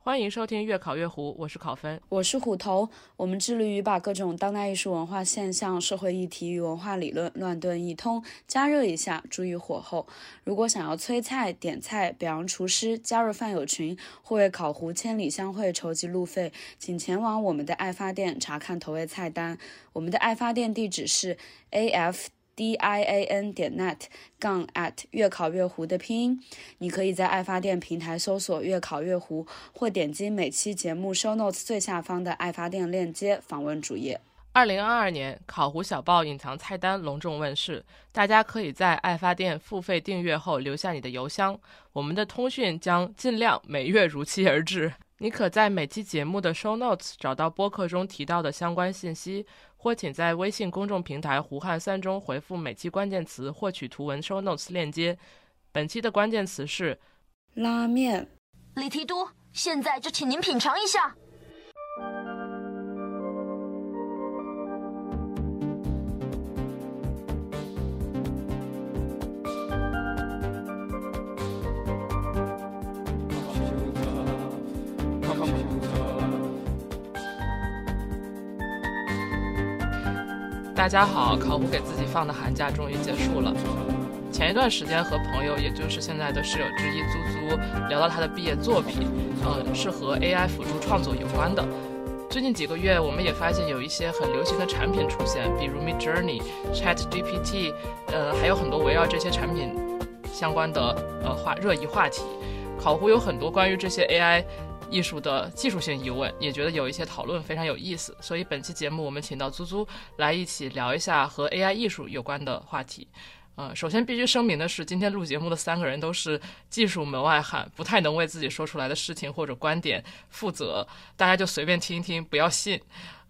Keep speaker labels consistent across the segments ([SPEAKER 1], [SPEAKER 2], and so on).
[SPEAKER 1] 欢迎收听越考越糊，我是考分，
[SPEAKER 2] 我是虎头。我们致力于把各种当代艺术文化现象、社会议题与文化理论乱炖一通，加热一下，注意火候。如果想要催菜、点菜、表扬厨师、加入饭友群，或为烤糊千里相会筹集路费，请前往我们的爱发店查看投喂菜单。我们的爱发店地址是 a f。D i a n 点 net 杠 at 越考越糊的拼音，你可以在爱发电平台搜索“越考越糊”，或点击每期节目 show notes 最下方的爱发电链接访问主页。
[SPEAKER 1] 二零二二年，考糊小报隐藏菜单隆重问世，大家可以在爱发电付费订阅后留下你的邮箱，我们的通讯将尽量每月如期而至。你可在每期节目的 show notes 找到播客中提到的相关信息。或请在微信公众平台“胡汉三”中回复每期关键词，获取图文 show notes 链接。本期的关键词是
[SPEAKER 2] 拉面。
[SPEAKER 3] 李提督，现在就请您品尝一下。
[SPEAKER 1] 大家好，考虎给自己放的寒假终于结束了。前一段时间和朋友，也就是现在的室友之一租租聊到他的毕业作品，呃，是和 AI 辅助创作有关的。最近几个月，我们也发现有一些很流行的产品出现，比如 Mid Journey、Chat GPT，呃，还有很多围绕这些产品相关的呃话热议话题。考虎有很多关于这些 AI。艺术的技术性疑问，也觉得有一些讨论非常有意思，所以本期节目我们请到租租来一起聊一下和 AI 艺术有关的话题。呃，首先必须声明的是，今天录节目的三个人都是技术门外汉，不太能为自己说出来的事情或者观点负责，大家就随便听一听，不要信。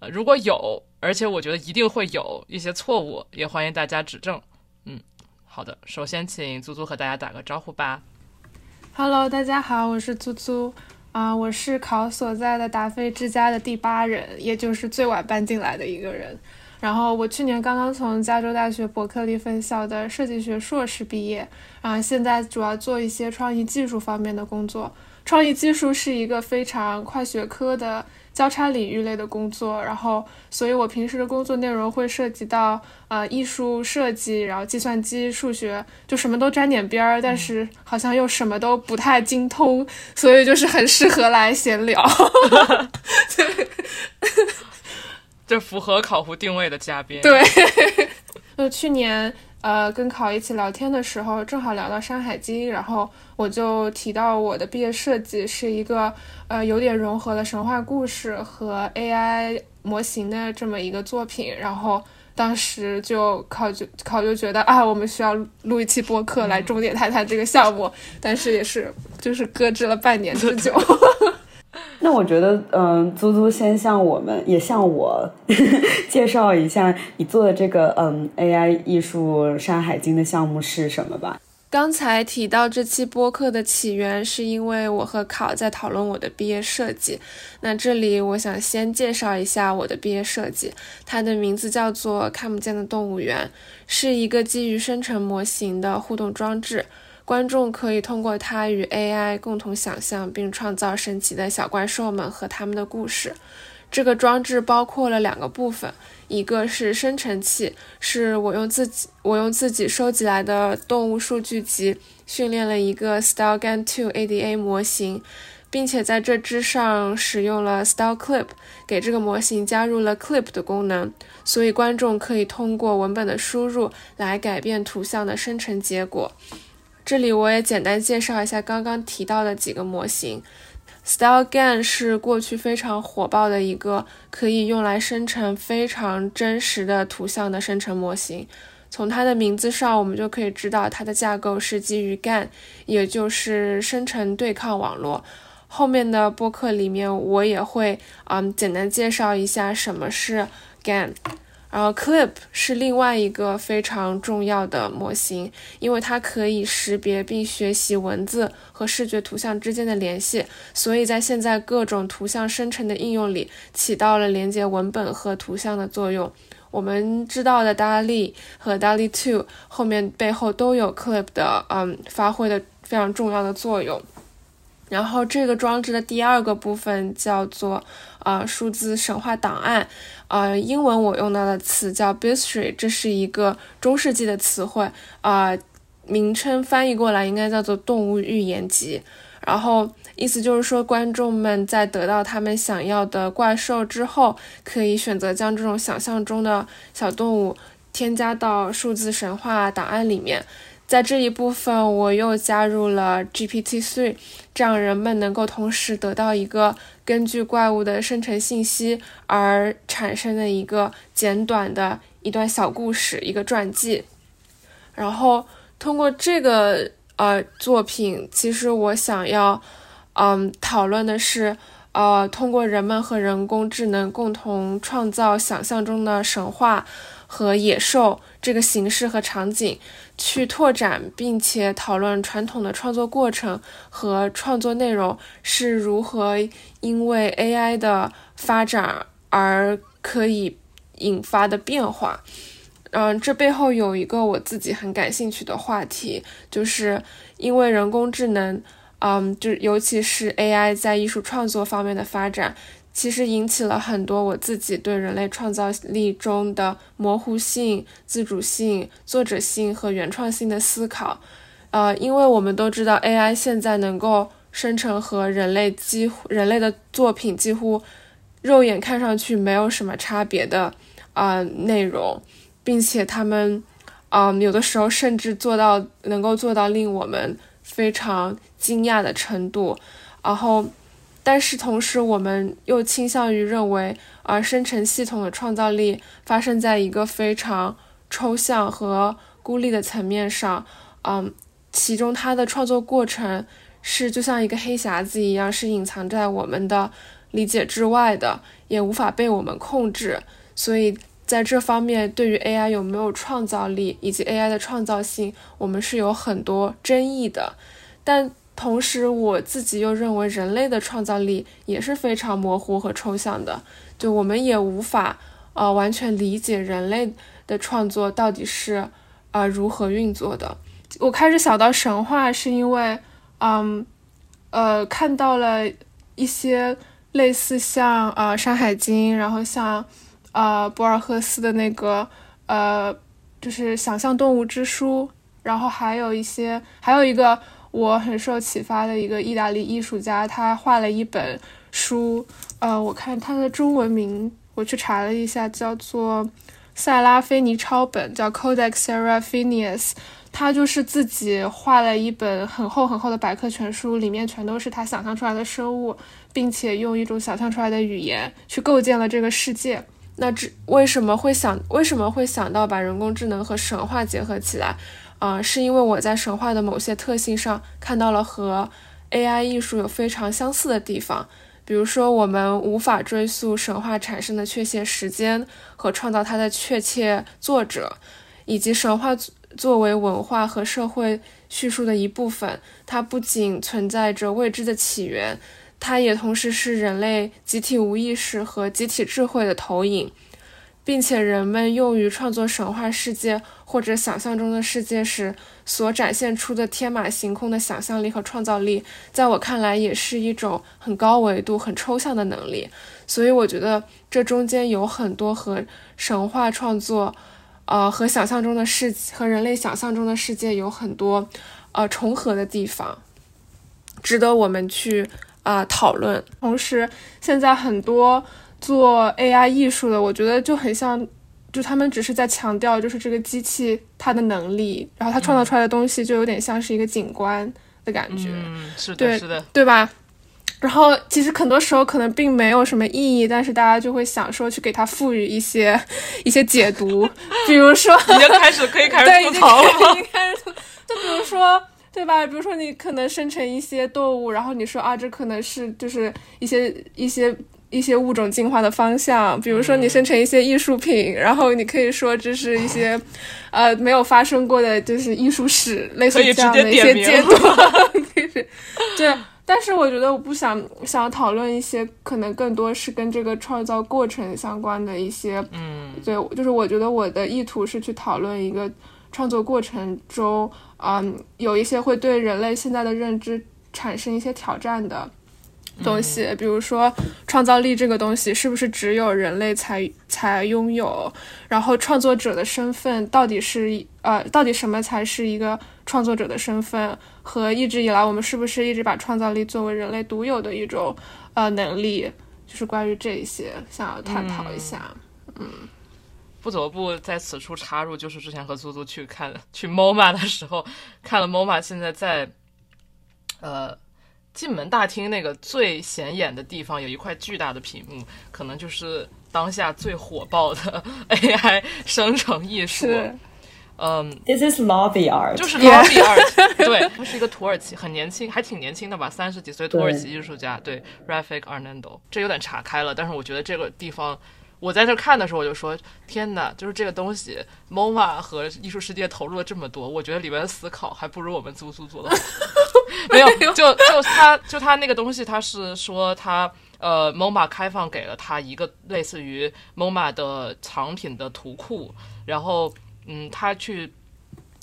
[SPEAKER 1] 呃，如果有，而且我觉得一定会有一些错误，也欢迎大家指正。嗯，好的，首先请租租和大家打个招呼吧。
[SPEAKER 4] Hello，大家好，我是租租。啊，我是考所在的达菲之家的第八人，也就是最晚搬进来的一个人。然后我去年刚刚从加州大学伯克利分校的设计学硕士毕业，啊，现在主要做一些创意技术方面的工作。创意技术是一个非常跨学科的。交叉领域类的工作，然后，所以我平时的工作内容会涉及到呃艺术设计，然后计算机、数学，就什么都沾点边儿，但是好像又什么都不太精通，所以就是很适合来闲聊。
[SPEAKER 1] 这符合考湖定位的嘉宾。
[SPEAKER 4] 对，就去年。呃，跟考一起聊天的时候，正好聊到《山海经》，然后我就提到我的毕业设计是一个呃有点融合了神话故事和 AI 模型的这么一个作品，然后当时就考就考就觉得啊，我们需要录一期播客来重点谈谈这个项目，但是也是就是搁置了半年之久。
[SPEAKER 2] 那我觉得，嗯，租租先向我们，也向我 介绍一下你做的这个，嗯，AI 艺术《山海经》的项目是什么吧。
[SPEAKER 4] 刚才提到这期播客的起源，是因为我和考在讨论我的毕业设计。那这里我想先介绍一下我的毕业设计，它的名字叫做《看不见的动物园》，是一个基于生成模型的互动装置。观众可以通过它与 AI 共同想象并创造神奇的小怪兽们和他们的故事。这个装置包括了两个部分，一个是生成器，是我用自己我用自己收集来的动物数据集训练了一个 StyleGAN2 ADA 模型，并且在这之上使用了 StyleClip，给这个模型加入了 Clip 的功能，所以观众可以通过文本的输入来改变图像的生成结果。这里我也简单介绍一下刚刚提到的几个模型。StyleGAN 是过去非常火爆的一个可以用来生成非常真实的图像的生成模型。从它的名字上，我们就可以知道它的架构是基于 GAN，也就是生成对抗网络。后面的播客里面我也会嗯简单介绍一下什么是 GAN。然后，Clip 是另外一个非常重要的模型，因为它可以识别并学习文字和视觉图像之间的联系，所以在现在各种图像生成的应用里起到了连接文本和图像的作用。我们知道的 DALL-E 和 DALL-E 2后面背后都有 Clip 的，嗯，发挥的非常重要的作用。然后这个装置的第二个部分叫做呃数字神话档案，呃，英文我用到的词叫 Bistry，这是一个中世纪的词汇，啊，名称翻译过来应该叫做动物预言集。然后意思就是说，观众们在得到他们想要的怪兽之后，可以选择将这种想象中的小动物添加到数字神话档案里面。在这一部分，我又加入了 GPT-3，这样人们能够同时得到一个根据怪物的生成信息而产生的一个简短的一段小故事，一个传记。然后通过这个呃作品，其实我想要嗯讨论的是，呃，通过人们和人工智能共同创造想象中的神话和野兽这个形式和场景。去拓展并且讨论传统的创作过程和创作内容是如何因为 AI 的发展而可以引发的变化。嗯，这背后有一个我自己很感兴趣的话题，就是因为人工智能，嗯，就尤其是 AI 在艺术创作方面的发展。其实引起了很多我自己对人类创造力中的模糊性、自主性、作者性和原创性的思考。呃，因为我们都知道 AI 现在能够生成和人类几乎人类的作品几乎肉眼看上去没有什么差别的啊内容，并且他们啊有的时候甚至做到能够做到令我们非常惊讶的程度，然后。但是同时，我们又倾向于认为，啊，生成系统的创造力发生在一个非常抽象和孤立的层面上，嗯，其中它的创作过程是就像一个黑匣子一样，是隐藏在我们的理解之外的，也无法被我们控制。所以在这方面，对于 AI 有没有创造力以及 AI 的创造性，我们是有很多争议的。但同时，我自己又认为人类的创造力也是非常模糊和抽象的，就我们也无法呃完全理解人类的创作到底是啊如何运作的。我开始想到神话，是因为嗯呃看到了一些类似像呃《山海经》，然后像呃博尔赫斯的那个呃就是想象动物之书，然后还有一些还有一个。我很受启发的一个意大利艺术家，他画了一本书，呃，我看他的中文名，我去查了一下，叫做塞拉菲尼抄本，叫 Codex Seraphinius。他就是自己画了一本很厚很厚的百科全书，里面全都是他想象出来的生物，并且用一种想象出来的语言去构建了这个世界。那这为什么会想为什么会想到把人工智能和神话结合起来？啊，是因为我在神话的某些特性上看到了和 AI 艺术有非常相似的地方，比如说我们无法追溯神话产生的确切时间和创造它的确切作者，以及神话作为文化和社会叙述的一部分，它不仅存在着未知的起源，它也同时是人类集体无意识和集体智慧的投影。并且人们用于创作神话世界或者想象中的世界时所展现出的天马行空的想象力和创造力，在我看来也是一种很高维度、很抽象的能力。所以我觉得这中间有很多和神话创作，呃，和想象中的世和人类想象中的世界有很多呃重合的地方，值得我们去啊讨论。同时，现在很多。做 AI 艺术的，我觉得就很像，就他们只是在强调，就是这个机器它的能力，然后它创造出来的东西就有点像是一个景观的感觉，
[SPEAKER 1] 嗯，是
[SPEAKER 4] 的，
[SPEAKER 1] 是的，
[SPEAKER 4] 对吧？然后其实很多时候可能并没有什么意义，但是大家就会想说去给它赋予一些 一些解读，比如说，
[SPEAKER 1] 已经开始可以开始吐槽了，
[SPEAKER 4] 已经开始，就比如说，对吧？比如说你可能生成一些动物，然后你说啊，这可能是就是一些一些。一些物种进化的方向，比如说你生成一些艺术品，然后你可以说这是一些，呃，没有发生过的，就是艺术史，类似这样的一些阶段。对，但是我觉得我不想想讨论一些可能更多是跟这个创造过程相关的一些，
[SPEAKER 1] 嗯，
[SPEAKER 4] 对，就是我觉得我的意图是去讨论一个创作过程中，嗯，有一些会对人类现在的认知。产生一些挑战的。东西，比如说创造力这个东西，是不是只有人类才才拥有？然后创作者的身份到底是呃，到底什么才是一个创作者的身份？和一直以来我们是不是一直把创造力作为人类独有的一种呃能力？就是关于这些，想要探讨一下。嗯，
[SPEAKER 1] 不得不在此处插入，就是之前和苏苏去看去 MoMA 的时候，看了 MoMA 现在在呃。进门大厅那个最显眼的地方有一块巨大的屏幕，可能就是当下最火爆的 AI 生成艺术。嗯
[SPEAKER 2] ，This is lobby art，
[SPEAKER 1] 就是 lobby art。对，他是一个土耳其，很年轻，还挺年轻的吧，三十几岁土耳其艺术家。对，Rafik Arnaldo，这有点岔开了，但是我觉得这个地方。我在这看的时候，我就说：“天哪，就是这个东西，MoMA 和艺术世界投入了这么多，我觉得里面的思考还不如我们租租做的。没有，就就他就他那个东西，他是说他呃，MoMA 开放给了他一个类似于 MoMA 的藏品的图库，然后嗯，他去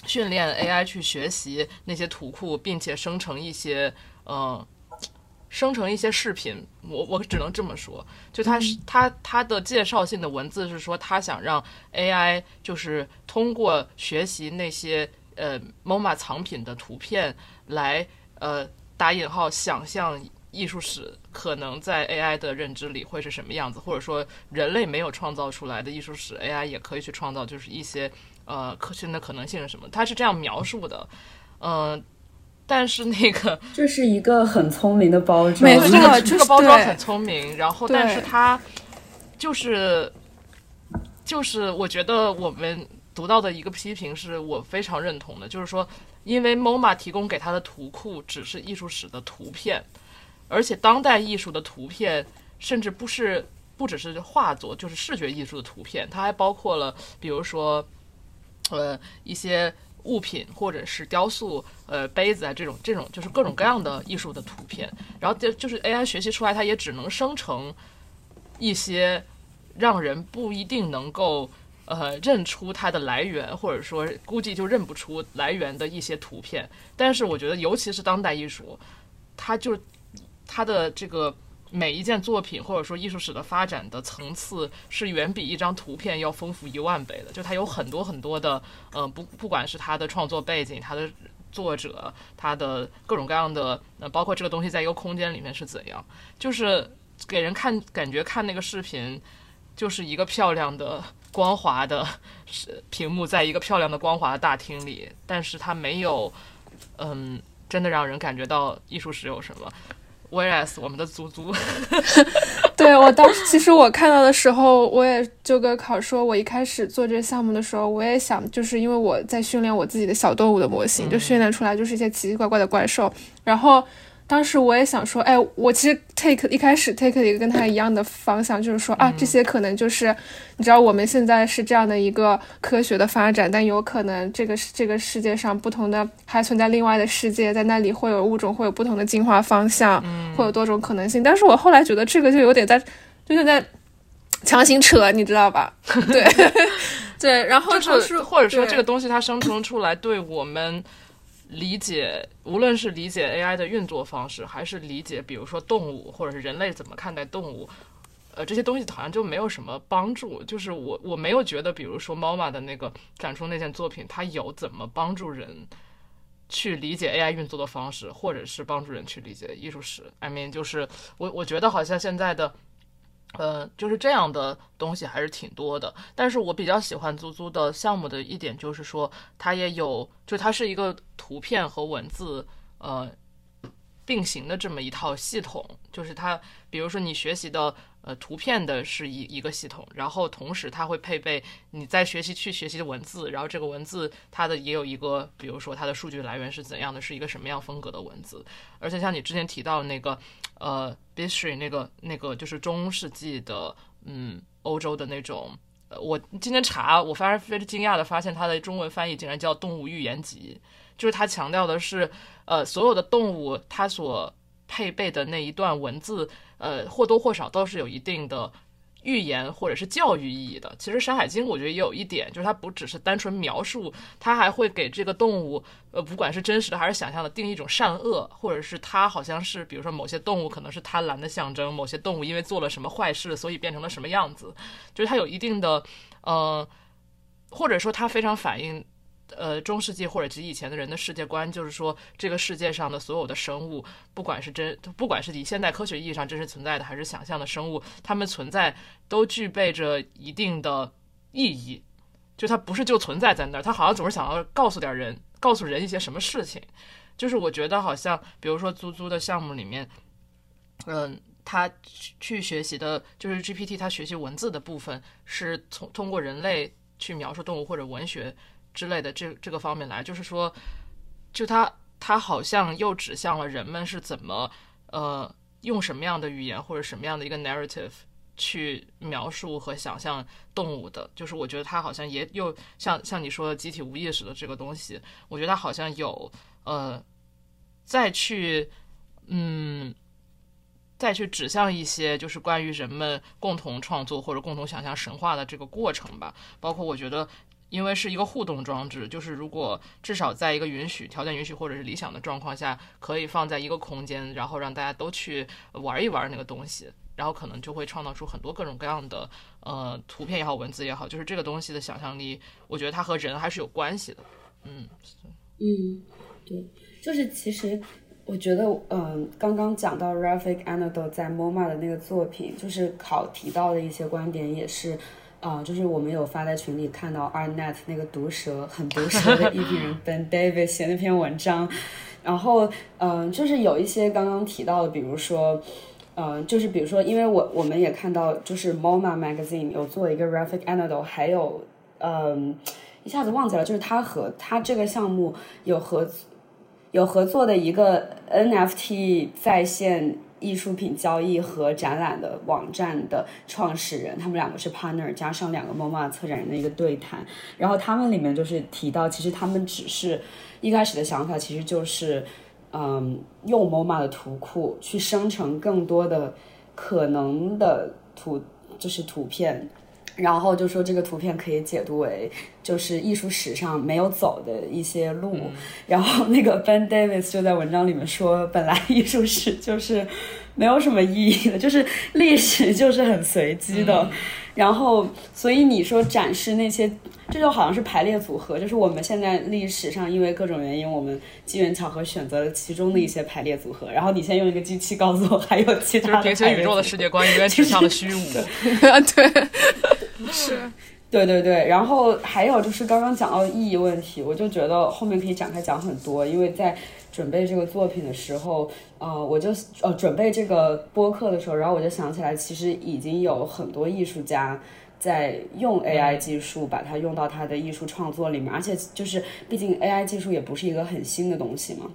[SPEAKER 1] 训练 AI 去学习那些图库，并且生成一些嗯。”生成一些视频，我我只能这么说，就他是他他的介绍性的文字是说，他想让 AI 就是通过学习那些呃 MoMA 藏品的图片来呃打引号想象艺术史可能在 AI 的认知里会是什么样子，或者说人类没有创造出来的艺术史 AI 也可以去创造，就是一些呃可新的可能性是什么？他是这样描述的，嗯。但是那个
[SPEAKER 2] 这是一个很聪明的包装，
[SPEAKER 4] 没错，
[SPEAKER 1] 这个包装很聪明。然后，但是它就是就是，我觉得我们读到的一个批评是我非常认同的，就是说，因为 MoMA 提供给他的图库只是艺术史的图片，而且当代艺术的图片甚至不是不只是画作，就是视觉艺术的图片，它还包括了，比如说呃一些。物品或者是雕塑，呃，杯子啊，这种这种就是各种各样的艺术的图片，然后就就是 AI 学习出来，它也只能生成一些让人不一定能够呃认出它的来源，或者说估计就认不出来源的一些图片。但是我觉得，尤其是当代艺术，它就它的这个。每一件作品或者说艺术史的发展的层次是远比一张图片要丰富一万倍的，就它有很多很多的，呃，不不管是它的创作背景、它的作者、它的各种各样的，呃，包括这个东西在一个空间里面是怎样，就是给人看感觉看那个视频就是一个漂亮的光滑的是屏幕，在一个漂亮的光滑的大厅里，但是它没有，嗯，真的让人感觉到艺术史有什么。Whereas 我们的足足，
[SPEAKER 4] 对我当时其实我看到的时候，我也就跟考说，我一开始做这个项目的时候，我也想，就是因为我在训练我自己的小动物的模型，就训练出来就是一些奇奇怪怪的怪兽，然后。当时我也想说，哎，我其实 take 一开始 take 一个跟他一样的方向，就是说啊，这些可能就是你知道我们现在是这样的一个科学的发展，但有可能这个这个世界上不同的还存在另外的世界，在那里会有物种会有不同的进化方向，会有多种可能性。但是我后来觉得这个就有点在，就有点在强行扯，你知道吧？对 对，然后
[SPEAKER 1] 就是或者说这个东西它生成出来对我们。理解，无论是理解 AI 的运作方式，还是理解，比如说动物或者是人类怎么看待动物，呃，这些东西好像就没有什么帮助。就是我我没有觉得，比如说猫妈的那个展出那件作品，它有怎么帮助人去理解 AI 运作的方式，或者是帮助人去理解艺术史。I mean，就是我我觉得好像现在的。呃，就是这样的东西还是挺多的，但是我比较喜欢租租的项目的一点就是说，它也有，就它是一个图片和文字，呃。并行的这么一套系统，就是它，比如说你学习的呃图片的是一一个系统，然后同时它会配备你在学习去学习的文字，然后这个文字它的也有一个，比如说它的数据来源是怎样的，是一个什么样风格的文字，而且像你之前提到那个呃 b i s h r y 那个那个就是中世纪的嗯欧洲的那种，我今天查，我发现非常惊讶的发现它的中文翻译竟然叫动物寓言集。就是它强调的是，呃，所有的动物它所配备的那一段文字，呃，或多或少都是有一定的预言或者是教育意义的。其实《山海经》我觉得也有一点，就是它不只是单纯描述，它还会给这个动物，呃，不管是真实的还是想象的，定一种善恶，或者是它好像是，比如说某些动物可能是贪婪的象征，某些动物因为做了什么坏事，所以变成了什么样子，就是它有一定的，呃，或者说它非常反映。呃，中世纪或者及以前的人的世界观，就是说，这个世界上的所有的生物，不管是真，不管是以现代科学意义上真实存在的，还是想象的生物，它们存在都具备着一定的意义。就它不是就存在在那儿，它好像总是想要告诉点人，告诉人一些什么事情。就是我觉得好像，比如说租租的项目里面，嗯，他去学习的，就是 GPT，它学习文字的部分，是从通过人类去描述动物或者文学。之类的这这个方面来，就是说，就他他好像又指向了人们是怎么呃用什么样的语言或者什么样的一个 narrative 去描述和想象动物的。就是我觉得他好像也又像像你说的集体无意识的这个东西，我觉得他好像有呃再去嗯再去指向一些就是关于人们共同创作或者共同想象神话的这个过程吧。包括我觉得。因为是一个互动装置，就是如果至少在一个允许条件允许或者是理想的状况下，可以放在一个空间，然后让大家都去玩一玩那个东西，然后可能就会创造出很多各种各样的呃图片也好，文字也好，就是这个东西的想象力，我觉得它和人还是有关系的。
[SPEAKER 2] 嗯嗯，对，就是其实我觉得，嗯，刚刚讲到 Rafik Anadol 在 MoMA 的那个作品，就是考提到的一些观点也是。啊，就是我们有发在群里看到 Artnet 那个毒舌很毒舌的艺评人 Ben Davis 写那篇文章，然后嗯，就是有一些刚刚提到的，比如说，嗯，就是比如说，因为我我们也看到，就是 MoMA Magazine 有做一个 Graphic Anadol，还有嗯，一下子忘记了，就是他和他这个项目有合有合作的一个 NFT 在线。艺术品交易和展览的网站的创始人，他们两个是 partner，加上两个 MoMA 策展人的一个对谈。然后他们里面就是提到，其实他们只是一开始的想法，其实就是，嗯，用 MoMA 的图库去生成更多的可能的图，就是图片。然后就说这个图片可以解读为就是艺术史上没有走的一些路。然后那个 Ben Davis 就在文章里面说，本来艺术史就是没有什么意义的，就是历史就是很随机的。然后所以你说展示那些。这就好像是排列组合，就是我们现在历史上因为各种原因，我们机缘巧合选择了其中的一些排列组合。然后你先用一个机器告诉我还有其他
[SPEAKER 1] 的平行宇宙的世界观，永远指向了虚无。
[SPEAKER 4] 对，是，
[SPEAKER 2] 对对对。然后还有就是刚刚讲到意义问题，我就觉得后面可以展开讲很多。因为在准备这个作品的时候，呃，我就呃准备这个播客的时候，然后我就想起来，其实已经有很多艺术家。在用 AI 技术把它用到他的艺术创作里面，而且就是，毕竟 AI 技术也不是一个很新的东西嘛，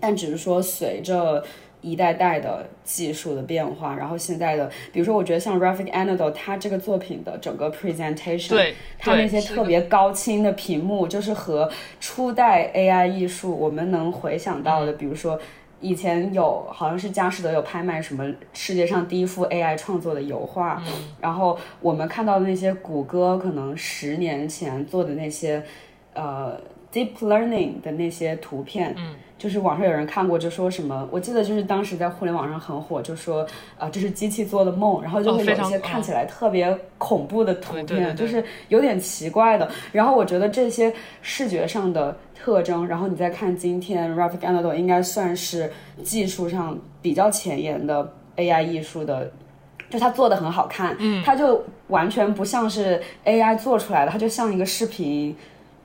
[SPEAKER 2] 但只是说随着一代代的技术的变化，然后现在的，比如说我觉得像 Rafik Anadol 他这个作品的整个 presentation，
[SPEAKER 1] 对，
[SPEAKER 2] 他那些特别高清的屏幕，就是和初代 AI 艺术我们能回想到的，比如说。以前有好像是佳士得有拍卖什么世界上第一幅 AI 创作的油画，然后我们看到的那些谷歌可能十年前做的那些，呃，deep learning 的那些图片。就是网上有人看过，就说什么，我记得就是当时在互联网上很火，就说啊，这是机器做的梦，然后就会有一些看起来特别恐怖的图片，就是有点奇怪的。然后我觉得这些视觉上的特征，然后你再看今天 Rafik Anadol 应该算是技术上比较前沿的 AI 艺术的，就它做的很好看，嗯，它就完全不像是 AI 做出来的，它就像一个视频。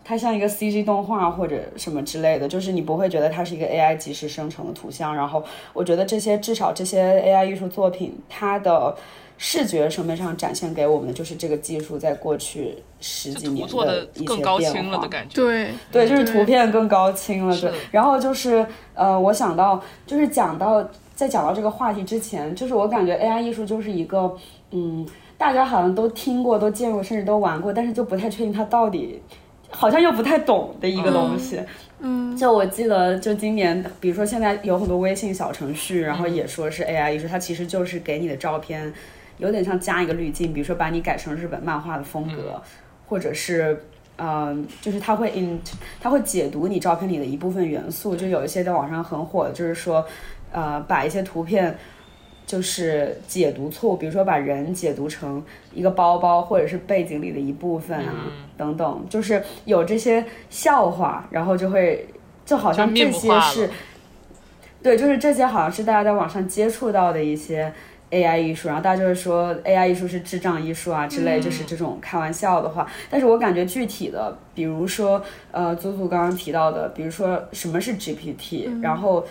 [SPEAKER 2] 它像一个 CG 动画或者什么之类的，就是你不会觉得它是一个 AI 即时生成的图像。然后我觉得这些至少这些 AI 艺术作品，它的视觉层面上展现给我们的就是这个技术在过去十几年的一些变化。
[SPEAKER 4] 对
[SPEAKER 2] 对，就是图片更高清了。对，然后就是呃，我想到就是讲到在讲到这个话题之前，就是我感觉 AI 艺术就是一个嗯，大家好像都听过、都见过，甚至都玩过，但是就不太确定它到底。好像又不太懂的一个东西，
[SPEAKER 4] 嗯，
[SPEAKER 2] 就我记得，就今年，比如说现在有很多微信小程序，然后也说是 AI 艺术，它其实就是给你的照片有点像加一个滤镜，比如说把你改成日本漫画的风格，或者是。嗯，就是它会 in，它会解读你照片里的一部分元素，就有一些在网上很火，就是说，呃，把一些图片就是解读错误，比如说把人解读成一个包包或者是背景里的一部分啊，等等，就是有这些笑话，然后就会就好像这些是，对，就是这些好像是大家在网上接触到的一些。AI 艺术，然后大家就会说 AI 艺术是智障艺术啊之类，就是这种开玩笑的话。但是我感觉具体的，比如说，呃，祖祖刚刚提到的，比如说什么是 GPT，然后，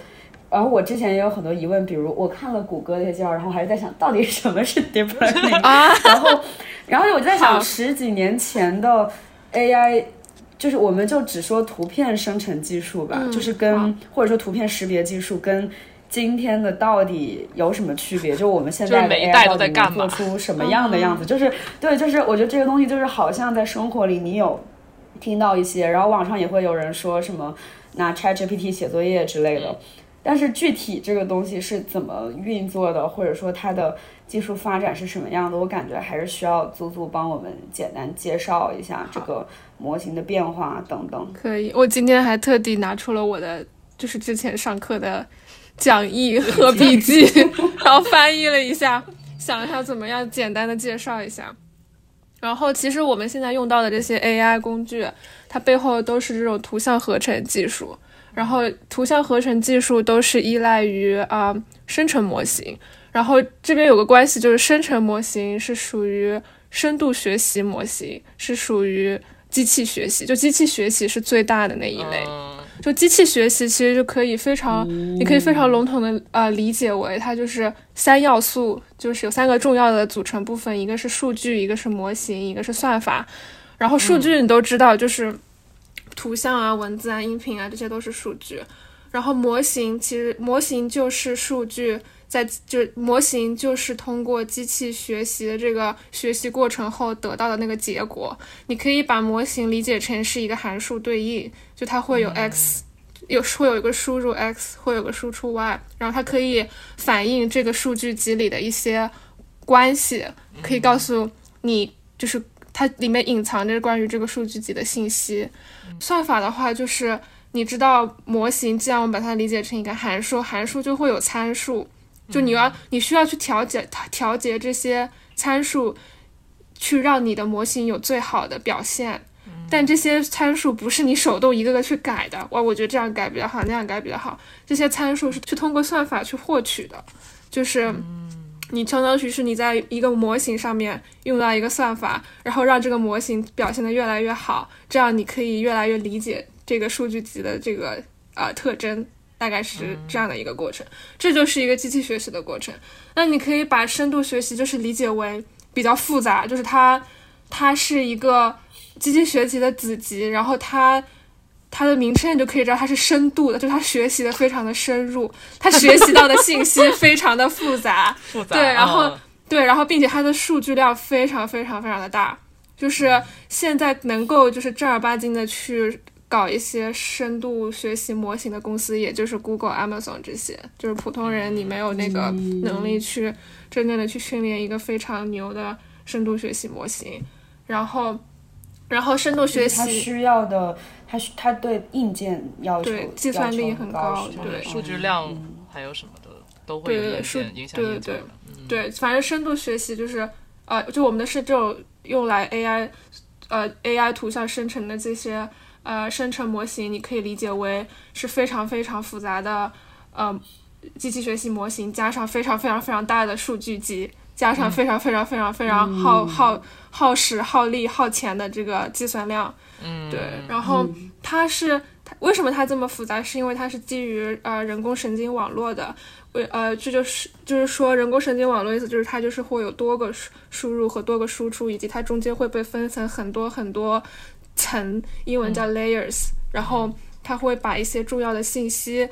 [SPEAKER 2] 然后我之前也有很多疑问，比如我看了谷歌那些介绍，然后还是在想到底什么是 Deep Learning，然后，然后我就在想十几年前的 AI，就是我们就只说图片生成技术吧，就是跟或者说图片识别技术跟。今天的到底有什么区别？就我们现在的 AI 到底能做出 什么样的样子？就是对，就是我觉得这个东西就是好像在生活里你有听到一些，然后网上也会有人说什么拿 ChatGPT 写作业之类的，但是具体这个东西是怎么运作的，或者说它的技术发展是什么样的，我感觉还是需要祖祖帮我们简单介绍一下这个模型的变化等等。
[SPEAKER 4] 可以，我今天还特地拿出了我的就是之前上课的。讲义和笔记，然后翻译了一下，想一下怎么样简单的介绍一下。然后其实我们现在用到的这些 AI 工具，它背后都是这种图像合成技术。然后图像合成技术都是依赖于啊生成模型。然后这边有个关系，就是生成模型是属于深度学习模型，是属于机器学习，就机器学习是最大的那一类。就机器学习其实就可以非常，你可以非常笼统的呃理解为它就是三要素，就是有三个重要的组成部分，一个是数据，一个是模型，一个是算法。然后数据你都知道，就是图像啊、文字啊、音频啊，这些都是数据。然后模型其实模型就是数据在就模型就是通过机器学习的这个学习过程后得到的那个结果。你可以把模型理解成是一个函数对应。就它会有 x，有会有一个输入 x，会有个输出 y，然后它可以反映这个数据集里的一些关系，可以告诉你，就是它里面隐藏着关于这个数据集的信息。算法的话，就是你知道模型，既然我们把它理解成一个函数，函数就会有参数，就你要你需要去调节调节这些参数，去让你的模型有最好的表现。但这些参数不是你手动一个个去改的，哇，我觉得这样改比较好，那样改比较好。这些参数是去通过算法去获取的，就是你相当于是你在一个模型上面用到一个算法，然后让这个模型表现的越来越好，这样你可以越来越理解这个数据集的这个呃特征，大概是这样的一个过程。这就是一个机器学习的过程。那你可以把深度学习就是理解为比较复杂，就是它它是一个。机器学习的子集，然后它它的名称你就可以知道它是深度的，就是它学习的非常的深入，它学习到的信息 非常的复杂，
[SPEAKER 1] 复杂
[SPEAKER 4] 对，然后对，然后并且它的数据量非常非常非常的大，就是现在能够就是正儿八经的去搞一些深度学习模型的公司，也就是 Google、Amazon 这些，就是普通人你没有那个能力去真正的去训练一个非常牛的深度学习模型，然后。然后深度学习，它
[SPEAKER 2] 需要的，它它对硬件要求，
[SPEAKER 4] 对计算力很高，对
[SPEAKER 1] 数据量还有什么的都会影响影响
[SPEAKER 4] 对对对，反正深度学习就是呃，就我们的是这种用来 AI 呃 AI 图像生成的这些呃生成模型，你可以理解为是非常非常复杂的呃机器学习模型，加上非常非常非常大的数据集。加上非常非常非常非常耗耗耗时耗力耗钱的这个计算量，
[SPEAKER 1] 嗯，
[SPEAKER 4] 对，然后它是它为什么它这么复杂？是因为它是基于呃人工神经网络的，为呃这就是就是说人工神经网络意思就是它就是会有多个输输入和多个输出，以及它中间会被分成很多很多层，英文叫 layers，然后它会把一些重要的信息。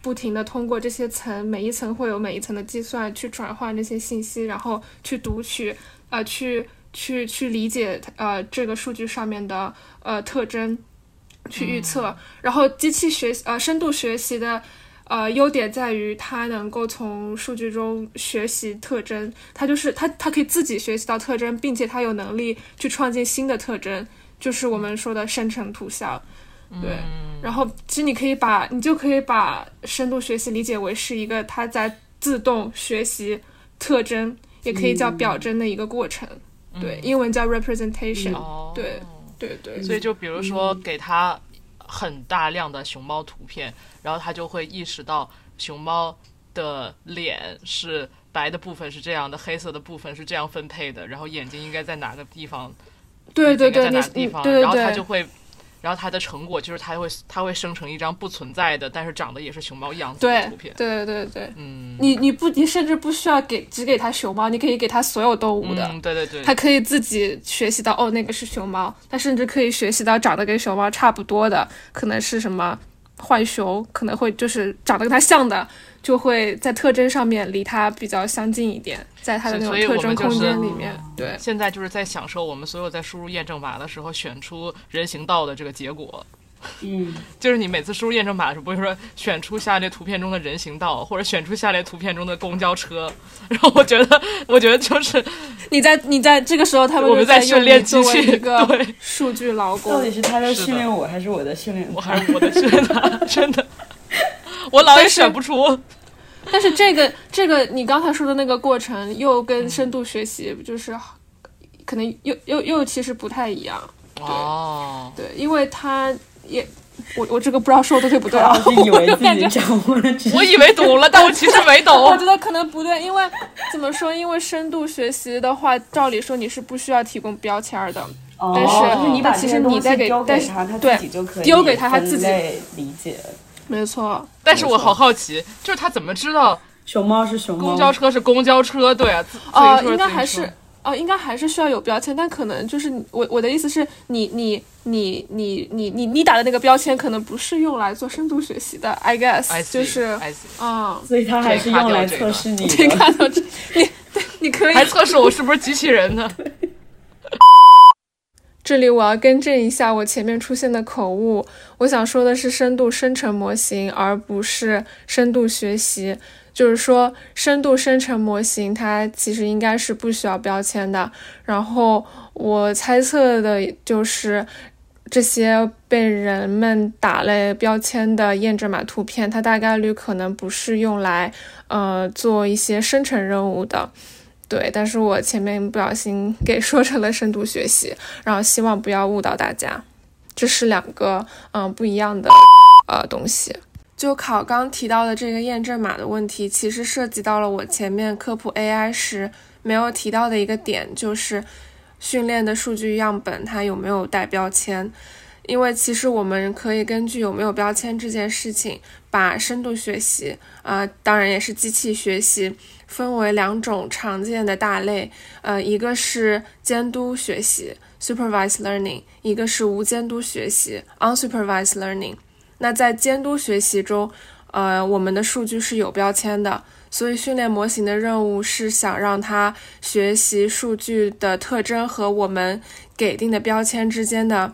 [SPEAKER 4] 不停的通过这些层，每一层会有每一层的计算去转换这些信息，然后去读取，呃，去去去理解，呃，这个数据上面的呃特征，去预测。然后机器学习，呃，深度学习的，呃，优点在于它能够从数据中学习特征，它就是它它可以自己学习到特征，并且它有能力去创建新的特征，就是我们说的生成图像。对，然后其实你可以把你就可以把深度学习理解为是一个它在自动学习特征，也可以叫表征的一个过程。对，英文叫 representation。
[SPEAKER 1] 哦，
[SPEAKER 4] 对对对，
[SPEAKER 1] 所以就比如说给他很大量的熊猫图片，然后他就会意识到熊猫的脸是白的部分是这样的，黑色的部分是这样分配的，然后眼睛应该在哪个地方，
[SPEAKER 4] 对对对，
[SPEAKER 1] 应该在
[SPEAKER 4] 你
[SPEAKER 1] 哪个地方，
[SPEAKER 4] 对对
[SPEAKER 1] 然后他就会。然后它的成果就是它会它会生成一张不存在的，但是长得也是熊猫样子的
[SPEAKER 4] 对
[SPEAKER 1] 图片。
[SPEAKER 4] 对对对，
[SPEAKER 1] 嗯，
[SPEAKER 4] 你你不你甚至不需要给只给它熊猫，你可以给它所有动物的。
[SPEAKER 1] 嗯，对对对，
[SPEAKER 4] 它可以自己学习到哦，那个是熊猫，它甚至可以学习到长得跟熊猫差不多的，可能是什么浣熊，可能会就是长得跟它像的，就会在特征上面离它比较相近一点，在它的那种特征空间里面，对
[SPEAKER 1] 现在就是在享受我们所有在输入验证码的时候选出人行道的这个结果。
[SPEAKER 2] 嗯，
[SPEAKER 1] 就是你每次输入验证码的时候，不会说选出下列图片中的人行道，或者选出下列图片中的公交车。然后我觉得，我觉得就是
[SPEAKER 4] 你在你在这个时候，他们
[SPEAKER 1] 我们
[SPEAKER 4] 就在
[SPEAKER 1] 训练机器，
[SPEAKER 4] 一个
[SPEAKER 1] 对，
[SPEAKER 4] 数据劳工
[SPEAKER 2] 到。底是他在训练我，还是我在训练？
[SPEAKER 1] 我还是我在训练他，真的，我老也选不出。
[SPEAKER 4] 但是这个这个你刚才说的那个过程，又跟深度学习就是可能又又又其实不太一样。
[SPEAKER 1] 哦，
[SPEAKER 4] 对，因为它也我我这个不知道说的对不对啊
[SPEAKER 2] 他？是以为自己
[SPEAKER 4] 感觉
[SPEAKER 2] 掌握了。
[SPEAKER 1] 我以为懂了，但我其实没懂 我
[SPEAKER 4] 觉。得可能不对，因为怎么说？因为深度学习的话，照理说你是不需要提供标签的，
[SPEAKER 2] 哦
[SPEAKER 4] 但是
[SPEAKER 2] 就是你把
[SPEAKER 4] 但其实你在给但是对
[SPEAKER 2] 自己就可以
[SPEAKER 4] 丢给他他自己
[SPEAKER 2] 理解。
[SPEAKER 4] 没错。
[SPEAKER 1] 但是我好好奇，就是他怎么知道
[SPEAKER 2] 熊猫是熊猫，
[SPEAKER 1] 公交车是公交车？对啊，自
[SPEAKER 4] 哦、
[SPEAKER 1] 自行车
[SPEAKER 4] 应该还是哦、应该还是需要有标签，但可能就是我我的意思是你你你你你你你打的那个标签可能不是用来做深度学习的，I guess
[SPEAKER 1] I see,
[SPEAKER 4] 就是啊，
[SPEAKER 2] 所以它还是用来测试你。
[SPEAKER 4] 看到这你对你可以
[SPEAKER 1] 还测试我是不是机器人呢？
[SPEAKER 4] 这里我要更正一下我前面出现的口误，我想说的是深度生成模型，而不是深度学习。就是说，深度生成模型它其实应该是不需要标签的。然后我猜测的就是，这些被人们打了标签的验证码图片，它大概率可能不是用来呃做一些生成任务的。对，但是我前面不小心给 说成了深度学习，然后希望不要误导大家，这是两个嗯不一样的呃东西。就考刚提到的这个验证码的问题，其实涉及到了我前面科普 AI 时没有提到的一个点，就是训练的数据样本它有没有带标签。因为其实我们可以根据有没有标签这件事情，把深度学习啊、当然也是机器学习，分为两种常见的大类，呃，一个是监督学习 （supervised learning），一个是无监督学习 （unsupervised learning）。那在监督学习中，呃，我们的数据是有标签的，所以训练模型的任务是想让它学习数据的特征和我们给定的标签之间的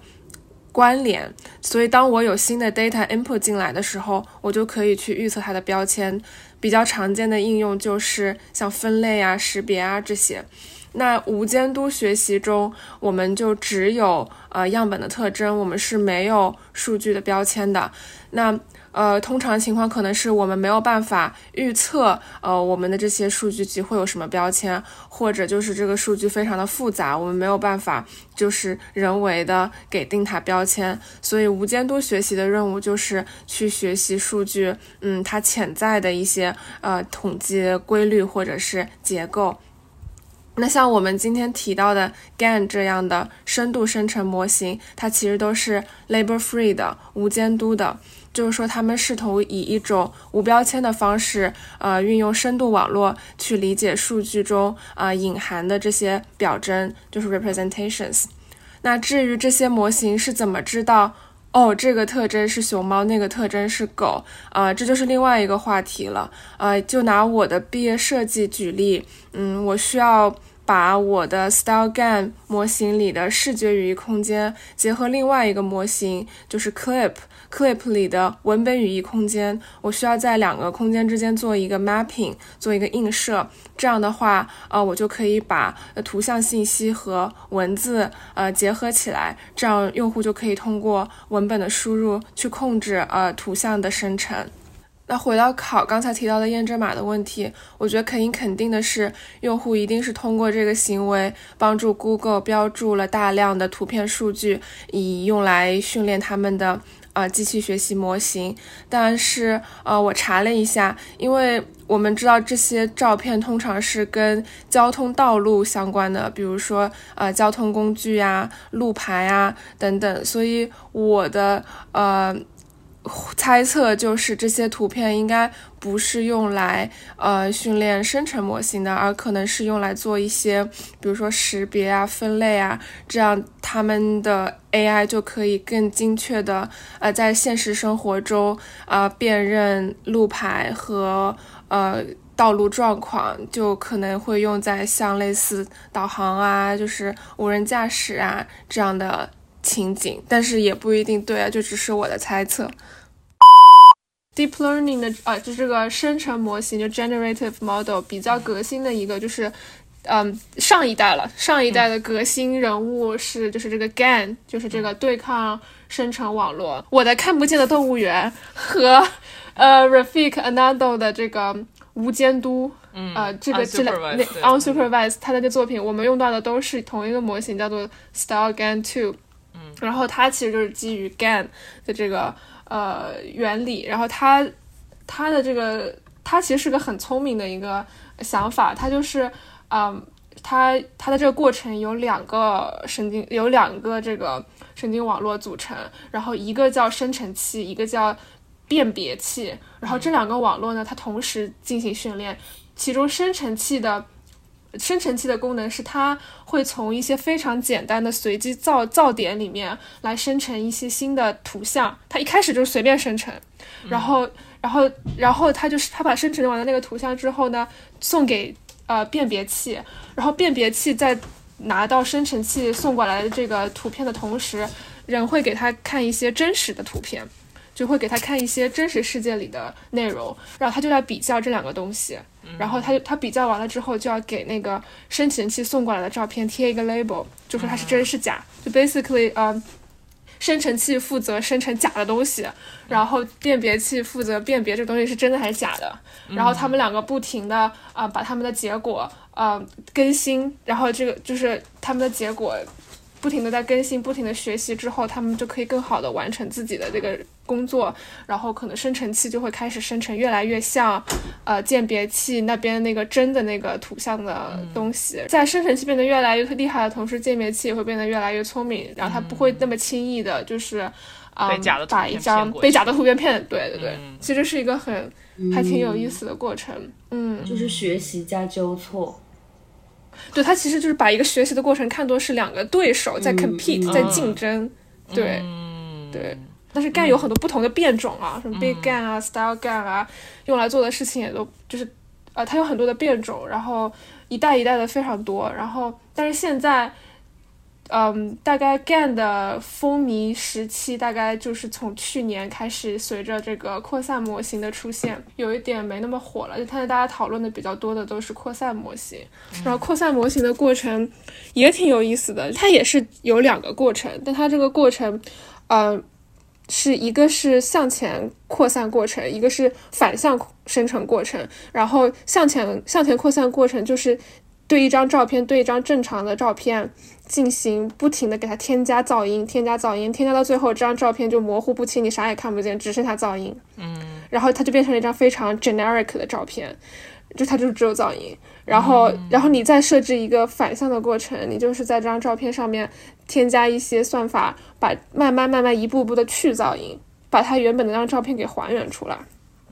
[SPEAKER 4] 关联。所以，当我有新的 data input 进来的时候，我就可以去预测它的标签。比较常见的应用就是像分类啊、识别啊这些。那无监督学习中，我们就只有呃样本的特征，我们是没有数据的标签的。那呃，通常情况可能是我们没有办法预测呃我们的这些数据集会有什么标签，或者就是这个数据非常的复杂，我们没有办法就是人为的给定它标签。所以无监督学习的任务就是去学习数据，嗯，它潜在的一些呃统计规律或者是结构。那像我们今天提到的 GAN 这样的深度生成模型，它其实都是 labor free 的、无监督的，就是说他们试图以一种无标签的方式，呃，运用深度网络去理解数据中呃隐含的这些表征，就是 representations。那至于这些模型是怎么知道？哦，这个特征是熊猫，那个特征是狗，啊、这就是另外一个话题了。啊，就拿我的毕业设计举例，嗯，我需要把我的 StyleGAN 模型里的视觉语义空间结合另外一个模型，就是 Clip。Clip 里的文本语义空间，我需要在两个空间之间做一个 mapping，做一个映射。这样的话，呃，我就可以把图像信息和文字呃结合起来，这样用户就可以通过文本的输入去控制呃图像的生成。那回到考刚才提到的验证码的问题，我觉得可以肯定的是，用户一定是通过这个行为帮助 Google 标注了大量的图片数据，以用来训练他们的。啊，机器学习模型，但是呃，我查了一下，因为我们知道这些照片通常是跟交通道路相关的，比如说呃交通工具呀、路牌啊等等，所以我的呃。猜测就是这些图片应该不是用来呃训练生成模型的，而可能是用来做一些，比如说识别啊、分类啊，这样他们的 AI 就可以更精确的呃在现实生活中啊辨认路牌和呃道路状况，就可能会用在像类似导航啊，就是无人驾驶啊这样的。情景，但是也不一定对啊，就只是我的猜测。Deep learning 的啊，就这个生成模型，就 generative model 比较革新的一个，就是嗯上一代了。上一代的革新人物是就是这个 GAN，就是这个对抗生成网络。我的看不见的动物园和 呃 Rafik Anadol 的这个无监督，呃这个这两那 unsupervised 他的这作品，我们用到的都是同一个模型，叫做 Style GAN Two。然后它其实就是基于 GAN 的这个呃原理，然后它它的这个它其实是个很聪明的一个想法，它就是嗯，它它的这个过程有两个神经有两个这个神经网络组成，然后一个叫生成器，一个叫辨别器，然后这两个网络呢，它同时进行训练，其中生成器的。生成器的功能是，它会从一些非常简单的随机噪噪点里面来生成一些新的图像。它一开始就是随便生成，然后，然后，然后它就是它把生成完的那个图像之后呢，送给呃辨别器，然后辨别器在拿到生成器送过来的这个图片的同时，人会给他看一些真实的图片。就会给他看一些真实世界里的内容，然后他就要比较这两个东西，然后他就他比较完了之后，就要给那个生成器送过来的照片贴一个 label，就说它是真是假。就 basically，呃，生成器负责生成假的东西，然后辨别器负责辨别这个东西是真的还是假的。然后他们两个不停的啊把他们的结果呃更新，然后这个就是他们的结果。不停的在更新，不停的学习之后，他们就可以更好的完成自己的这个工作，然后可能生成器就会开始生成越来越像，呃，鉴别器那边那个真的那个图像的东西。在生成器变得越来越厉害的同时，鉴别器也会变得越来越聪明，然后它不会那么轻易的，就是啊，把一张被假的图片骗。对对对，其实是一个很还挺有意思的过程。嗯，
[SPEAKER 2] 就是学习加纠错。
[SPEAKER 4] 对，他其实就是把一个学习的过程看作是两个对手在 compete，在竞争。对，对。但是 GAN 有很多不同的变种啊，什么 Big GAN 啊，Style GAN 啊，用来做的事情也都就是，呃，它有很多的变种，然后一代一代的非常多。然后，但是现在。嗯，大概 GAN 的风靡时期大概就是从去年开始，随着这个扩散模型的出现，有一点没那么火了。就现在大家讨论的比较多的都是扩散模型，然后扩散模型的过程也挺有意思的。它也是有两个过程，但它这个过程，嗯，是一个是向前扩散过程，一个是反向生成过程。然后向前向前扩散过程就是对一张照片，对一张正常的照片。进行不停的给它添加噪音，添加噪音，添加到最后，这张照片就模糊不清，你啥也看不见，只剩下噪音。
[SPEAKER 1] 嗯，
[SPEAKER 4] 然后它就变成了一张非常 generic 的照片，就它就只有噪音。然后，然后你再设置一个反向的过程，你就是在这张照片上面添加一些算法，把慢慢慢慢一步步的去噪音，把它原本的那张照片给还原出来。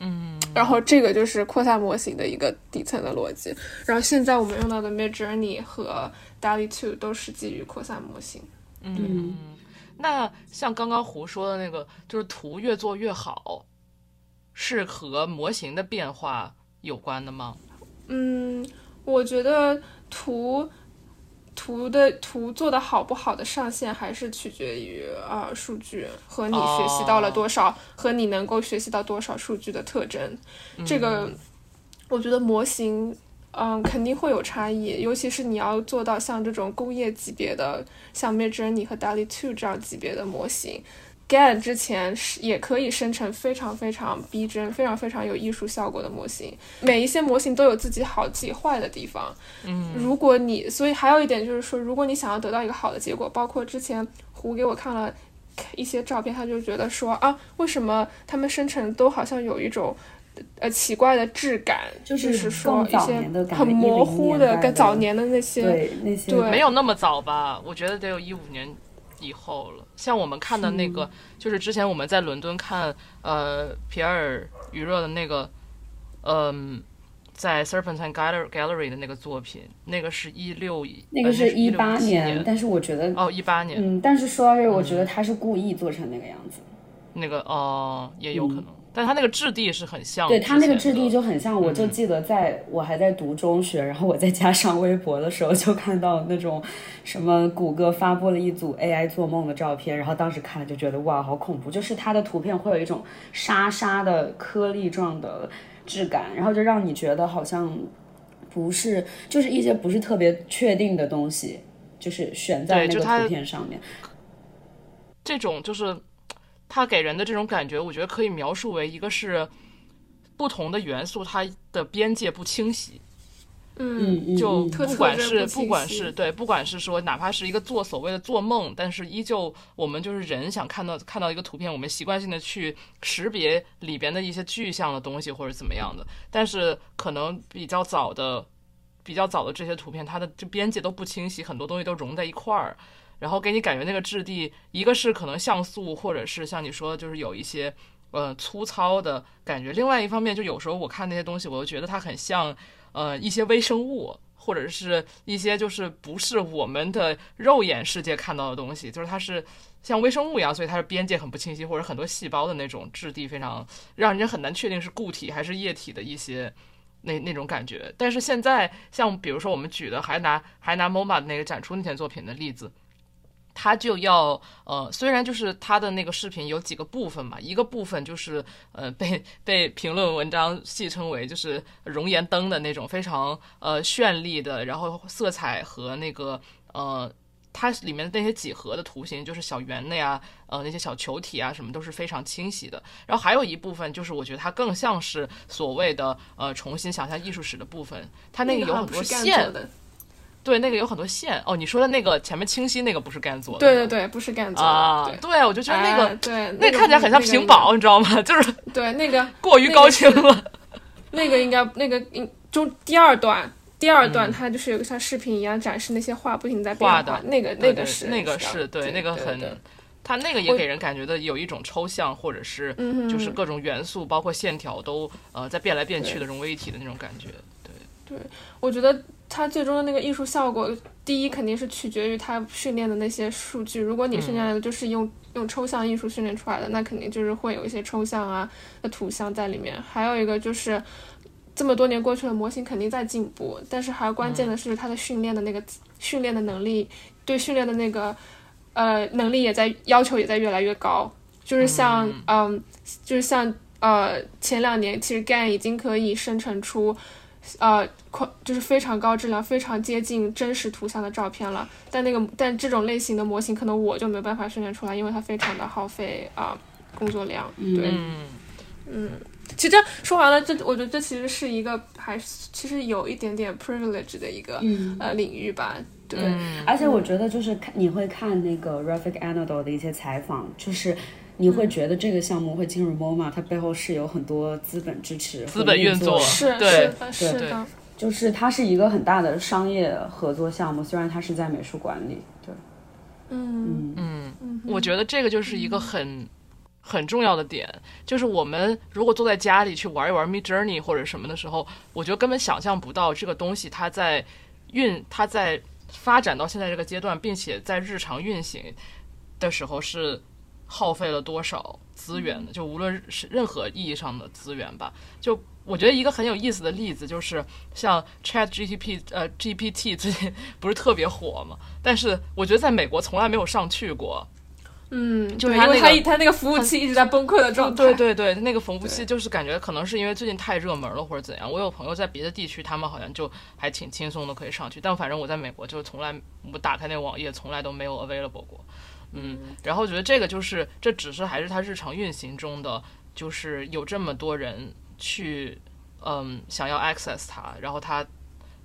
[SPEAKER 1] 嗯，
[SPEAKER 4] 然后这个就是扩散模型的一个底层的逻辑。然后现在我们用到的 Midjourney 和 DALL-E Two 都是基于扩散模型。
[SPEAKER 1] 嗯，那像刚刚胡说的那个，就是图越做越好，是和模型的变化有关的吗？
[SPEAKER 4] 嗯，我觉得图图的图做的好不好的上限还是取决于啊、数据和你学习到了多少，和你能够学习到多少数据的特征。这个我觉得模型。嗯，肯定会有差异，尤其是你要做到像这种工业级别的，像 Midjourney 和 DALL-E 2这样级别的模型，GAN 之前是也可以生成非常非常逼真、非常非常有艺术效果的模型。每一些模型都有自己好自己坏的地方。
[SPEAKER 1] 嗯，
[SPEAKER 4] 如果你，所以还有一点就是说，如果你想要得到一个好的结果，包括之前胡给我看了一些照片，他就觉得说啊，为什么他们生成都好像有一种。呃，奇怪的质感，
[SPEAKER 2] 就
[SPEAKER 4] 是说一些
[SPEAKER 2] 很
[SPEAKER 4] 很模糊
[SPEAKER 2] 的、
[SPEAKER 4] 跟早年的那些，
[SPEAKER 2] 对那些
[SPEAKER 4] 对
[SPEAKER 1] 没有那么早吧？我觉得得有一五年以后了。像我们看的那个，就是之前我们在伦敦看呃皮埃尔余热的那个，嗯，在 Serpentine Gallery 的那个作品，那个是一六，
[SPEAKER 2] 那个
[SPEAKER 1] 是
[SPEAKER 2] 一八
[SPEAKER 1] 年，
[SPEAKER 2] 但是我觉得
[SPEAKER 1] 哦一八年，
[SPEAKER 2] 嗯，但是说到这个，我觉得他是故意做成那个样子，
[SPEAKER 1] 那个哦也有可能。但它那个质地是很像，
[SPEAKER 2] 对它那个质地就很像。我就记得在我还在读中学，然后我在家上微博的时候，就看到那种什么谷歌发布了一组 AI 做梦的照片，然后当时看了就觉得哇，好恐怖！就是它的图片会有一种沙沙的颗粒状的质感，然后就让你觉得好像不是，就是一些不是特别确定的东西，就是选在那个图片上面。
[SPEAKER 1] 这种就是。它给人的这种感觉，我觉得可以描述为一个是不同的元素，它的边界不清晰。
[SPEAKER 4] 嗯，
[SPEAKER 1] 就不管是不管是对，不管是说哪怕是一个做所谓的做梦，但是依旧我们就是人想看到看到一个图片，我们习惯性的去识别里边的一些具象的东西或者怎么样的。但是可能比较早的比较早的这些图片，它的这边界都不清晰，很多东西都融在一块儿。然后给你感觉那个质地，一个是可能像素，或者是像你说的，就是有一些呃粗糙的感觉。另外一方面，就有时候我看那些东西，我就觉得它很像呃一些微生物，或者是一些就是不是我们的肉眼世界看到的东西，就是它是像微生物一样，所以它的边界很不清晰，或者很多细胞的那种质地非常让人很难确定是固体还是液体的一些那那种感觉。但是现在像比如说我们举的，还拿还拿 MoMA 那个展出那件作品的例子。他就要呃，虽然就是他的那个视频有几个部分嘛，一个部分就是呃被被评论文章戏称为就是熔岩灯的那种非常呃绚丽的，然后色彩和那个呃它里面的那些几何的图形，就是小圆的呀，呃那些小球体啊什么都是非常清晰的。然后还有一部分就是我觉得它更像是所谓的呃重新想象艺术史的部分，它那个有很多线。对，那个有很多线哦。你说的那个前面清晰那个不是干做的，
[SPEAKER 4] 对对对，不是干做的
[SPEAKER 1] 啊。
[SPEAKER 4] 对，
[SPEAKER 1] 我就觉得那个
[SPEAKER 4] 对，
[SPEAKER 1] 那看起来很像屏保，你知道吗？就是
[SPEAKER 4] 对那个
[SPEAKER 1] 过于高清了。
[SPEAKER 4] 那个应该那个应中第二段，第二段它就是有个像视频一样展示那些画不停在变化
[SPEAKER 1] 的，
[SPEAKER 4] 那个
[SPEAKER 1] 那
[SPEAKER 4] 个是
[SPEAKER 1] 那个
[SPEAKER 4] 是
[SPEAKER 1] 对那个很，它那个也给人感觉的有一种抽象，或者是就是各种元素包括线条都呃在变来变去的融为一体的那种感觉。对，
[SPEAKER 4] 对我觉得。它最终的那个艺术效果，第一肯定是取决于它训练的那些数据。如果你训练的就是用用抽象艺术训练出来的，那肯定就是会有一些抽象啊的图像在里面。还有一个就是，这么多年过去了，模型肯定在进步，但是还关键的是它的训练的那个训练的能力，对训练的那个呃能力也在要求也在越来越高。就是像嗯，就是像呃前两年，其实 GAN 已经可以生成出。呃，快就是非常高质量、非常接近真实图像的照片了。但那个，但这种类型的模型，可能我就没办法训练出来，因为它非常的耗费啊工作量。对，嗯，其实说完了，这我觉得这其实是一个还是其实有一点点 privilege 的一个呃领域吧。对，
[SPEAKER 2] 而且我觉得就是看你会看那个 Rafik Anadol 的一些采访，就是。你会觉得这个项目会进入 MoMA，它背后是有很多资本支持、
[SPEAKER 1] 资本运作，
[SPEAKER 4] 是
[SPEAKER 1] 对，
[SPEAKER 4] 是的，
[SPEAKER 2] 就是它是一个很大的商业合作项目，虽然它是在美术馆里，对，
[SPEAKER 4] 嗯。
[SPEAKER 1] 嗯。嗯，我觉得这个就是一个很很重要的点，就是我们如果坐在家里去玩一玩 Mid Journey 或者什么的时候，我觉得根本想象不到这个东西它在运，它在发展到现在这个阶段，并且在日常运行的时候是。耗费了多少资源的，就无论是任何意义上的资源吧。就我觉得一个很有意思的例子就是像 Chat GTP 呃 GPT 最近不是特别火嘛，但是我觉得在美国从来没有上去过。
[SPEAKER 4] 嗯，
[SPEAKER 1] 就是
[SPEAKER 4] 因为
[SPEAKER 1] 它那个
[SPEAKER 4] 它它那个服务器一直在崩溃的状态。
[SPEAKER 1] 对对对，那个服务器就是感觉可能是因为最近太热门了或者怎样。我有朋友在别的地区，他们好像就还挺轻松的可以上去，但反正我在美国就从来我打开那个网页从来都没有 available 过。嗯，然后我觉得这个就是这只是还是它日常运行中的，就是有这么多人去嗯想要 access 它，然后它。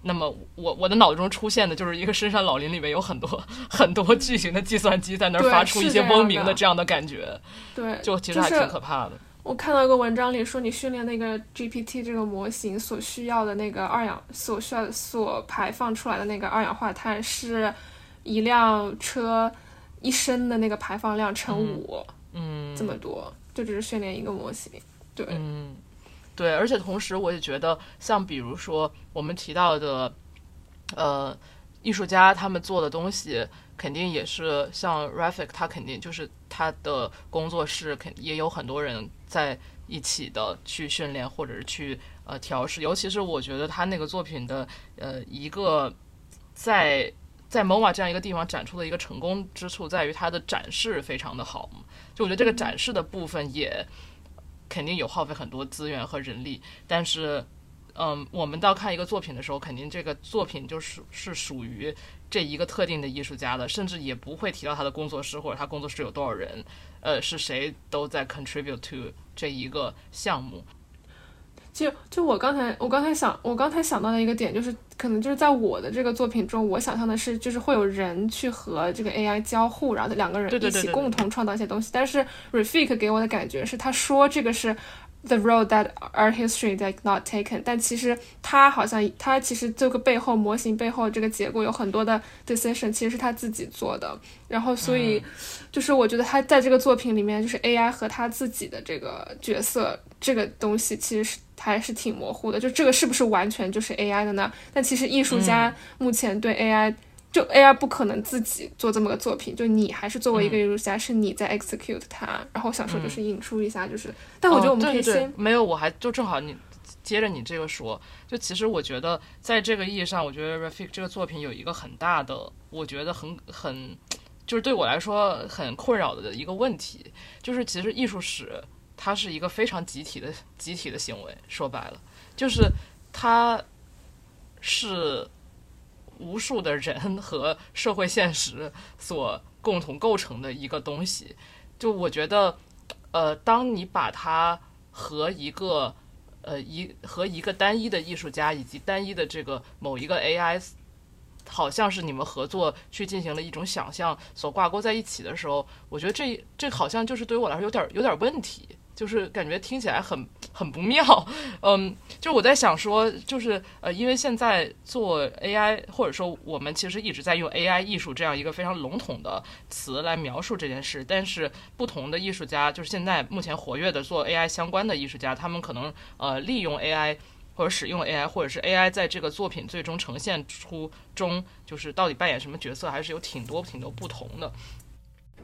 [SPEAKER 1] 那么我我的脑中出现的就是一个深山老林里面有很多很多巨型的计算机在那儿发出一些嗡鸣的这样的感觉，
[SPEAKER 4] 对，
[SPEAKER 1] 就其实还挺可怕的。
[SPEAKER 4] 我看到一个文章里说，你训练那个 GPT 这个模型所需要的那个二氧所需要所排放出来的那个二氧化碳是一辆车一升的那个排放量乘五、
[SPEAKER 1] 嗯，
[SPEAKER 4] 这么多，就只是训练一个模型。对，
[SPEAKER 1] 嗯，对，而且同时我也觉得，像比如说我们提到的，呃，艺术家他们做的东西，肯定也是像 Rafik，他肯定就是他的工作室，肯也有很多人在一起的去训练或者是去呃调试，尤其是我觉得他那个作品的呃一个在。在 MoMA 这样一个地方展出的一个成功之处，在于它的展示非常的好。就我觉得这个展示的部分也肯定有耗费很多资源和人力，但是，嗯，我们到看一个作品的时候，肯定这个作品就是是属于这一个特定的艺术家的，甚至也不会提到他的工作室或者他工作室有多少人，呃，是谁都在 contribute to 这一个项目。
[SPEAKER 4] 就就我刚才我刚才想我刚才想到的一个点，就是可能就是在我的这个作品中，我想象的是就是会有人去和这个 AI 交互，然后两个人一起共同创造一些东西。但是 Refik 给我的感觉是，他说这个是 the road that art history that not taken，但其实他好像他其实这个背后模型背后这个结构有很多的 decision，其实是他自己做的。然后所以就是我觉得他在这个作品里面，就是 AI 和他自己的这个角色这个东西其实是还是挺模糊的。就这个是不是完全就是 AI 的呢？但其实艺术家目前对 AI、就 AI 不可能自己做这么个作品，就你还是作为一个艺术家，是你在 execute 它。然后我想说就是引出一下，就是，但我觉得我们可以先
[SPEAKER 1] 对没有，我还就正好你接着你这个说，就其实我觉得在这个意义上，我觉得 Rafik 这个作品有一个很大的，我觉得很很，就是对我来说很困扰的一个问题，就是其实艺术史它是一个非常集体的集体的行为，说白了就是它是无数的人 和社会现实所共同构成的一个东西。就我觉得，呃，当你把它和一个呃一和一个单一的艺术家以及单一的这个某一个 AI，好像是你们合作去进行了一种想象所挂钩在一起的时候，我觉得这这好像就是对于我来说有点有点问题。就是感觉听起来很 很不妙，嗯，就我在想说，就是呃，因为现在做 AI，或者说我们其实一直在用 AI 艺术这样一个非常笼统的词来描述这件事，但是不同的艺术家，就是现在目前活跃的做 AI 相关的艺术家，他们可能呃利用 AI 或者使用 AI，或者是 AI 在这个作品最终呈现出中，就是到底扮演什么角色，还是有挺多挺多不同的。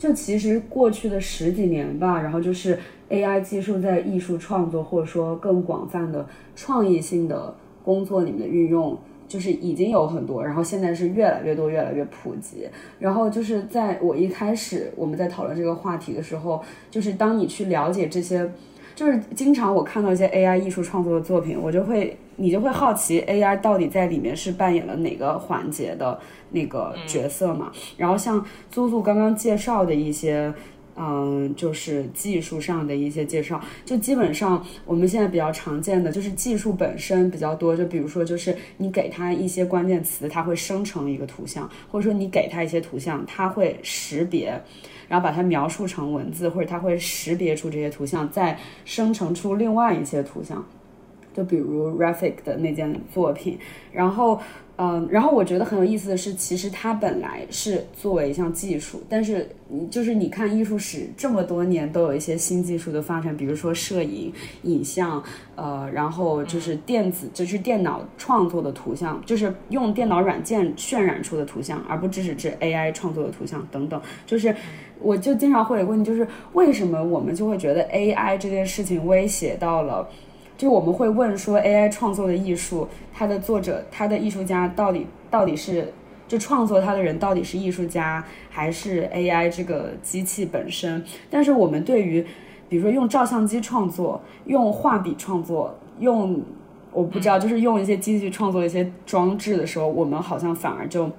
[SPEAKER 2] 就其实过去的十几年吧，然后就是 AI 技术在艺术创作或者说更广泛的创意性的工作里面的运用，就是已经有很多，然后现在是越来越多、越来越普及。然后就是在我一开始我们在讨论这个话题的时候，就是当你去了解这些，就是经常我看到一些 AI 艺术创作的作品，我就会你就会好奇 AI 到底在里面是扮演了哪个环节的那个角色嘛？然后像租租刚刚介绍的一些。嗯，就是技术上的一些介绍，就基本上我们现在比较常见的就是技术本身比较多，就比如说就是你给它一些关键词，它会生成一个图像，或者说你给它一些图像，它会识别，然后把它描述成文字，或者它会识别出这些图像，再生成出另外一些图像。就比如 Rafik 的那件作品，然后。嗯，然后我觉得很有意思的是，其实它本来是作为一项技术，但是就是你看艺术史这么多年都有一些新技术的发展，比如说摄影、影像，呃，然后就是电子，就是电脑创作的图像，就是用电脑软件渲染出的图像，而不只是指 AI 创作的图像等等。就是我就经常会有问题，就是为什么我们就会觉得 AI 这件事情威胁到了？就我们会问说，AI 创作的艺术，它的作者，它的艺术家到底到底是，就创作它的人到底是艺术家还是 AI 这个机器本身？但是我们对于，比如说用照相机创作、用画笔创作、用我不知道，就是用一些机器创作一些装置的时候，我们好像反而就。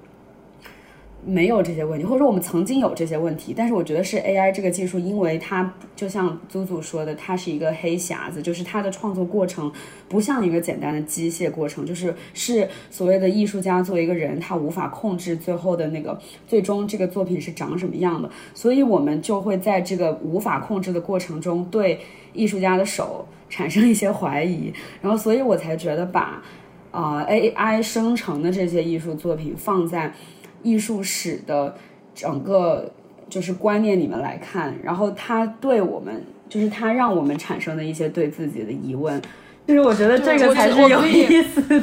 [SPEAKER 2] 没有这些问题，或者说我们曾经有这些问题，但是我觉得是 AI 这个技术，因为它就像祖祖说的，它是一个黑匣子，就是它的创作过程不像一个简单的机械过程，就是是所谓的艺术家作为一个人，他无法控制最后的那个最终这个作品是长什么样的，所以我们就会在这个无法控制的过程中对艺术家的手产生一些怀疑，然后所以我才觉得把啊 AI 生成的这些艺术作品放在。艺术史的整个就是观念里面来看，然后他对我们，就是他让我们产生的一些对自己的疑问，就是我觉得这个才是有意思的。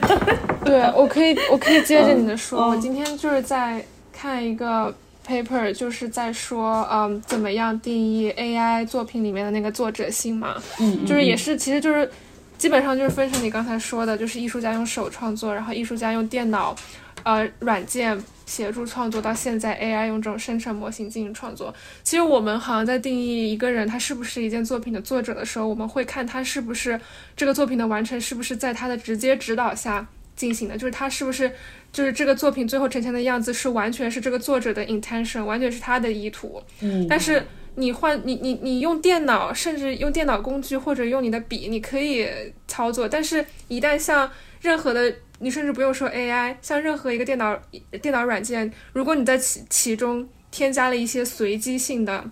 [SPEAKER 4] 对，我可以，我可以接着你的说。我今天就是在看一个 paper，就是在说，嗯，怎么样定义 AI 作品里面的那个作者性嘛？
[SPEAKER 2] 嗯，
[SPEAKER 4] 就是也是，其实就是基本上就是分成你刚才说的，就是艺术家用手创作，然后艺术家用电脑，呃，软件。协助创作到现在，AI 用这种生成模型进行创作。其实我们好像在定义一个人他是不是一件作品的作者的时候，我们会看他是不是这个作品的完成是不是在他的直接指导下进行的，就是他是不是就是这个作品最后呈现的样子是完全是这个作者的 intention，完全是他的意图。
[SPEAKER 2] 嗯。
[SPEAKER 4] 但是你换你你你用电脑，甚至用电脑工具或者用你的笔，你可以操作，但是一旦像任何的。你甚至不用说 AI，像任何一个电脑电脑软件，如果你在其其中添加了一些随机性的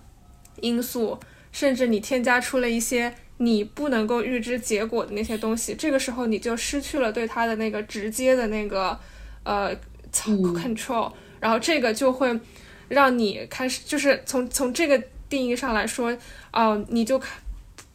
[SPEAKER 4] 因素，甚至你添加出了一些你不能够预知结果的那些东西，这个时候你就失去了对它的那个直接的那个呃 control，然后这个就会让你开始就是从从这个定义上来说，哦，你就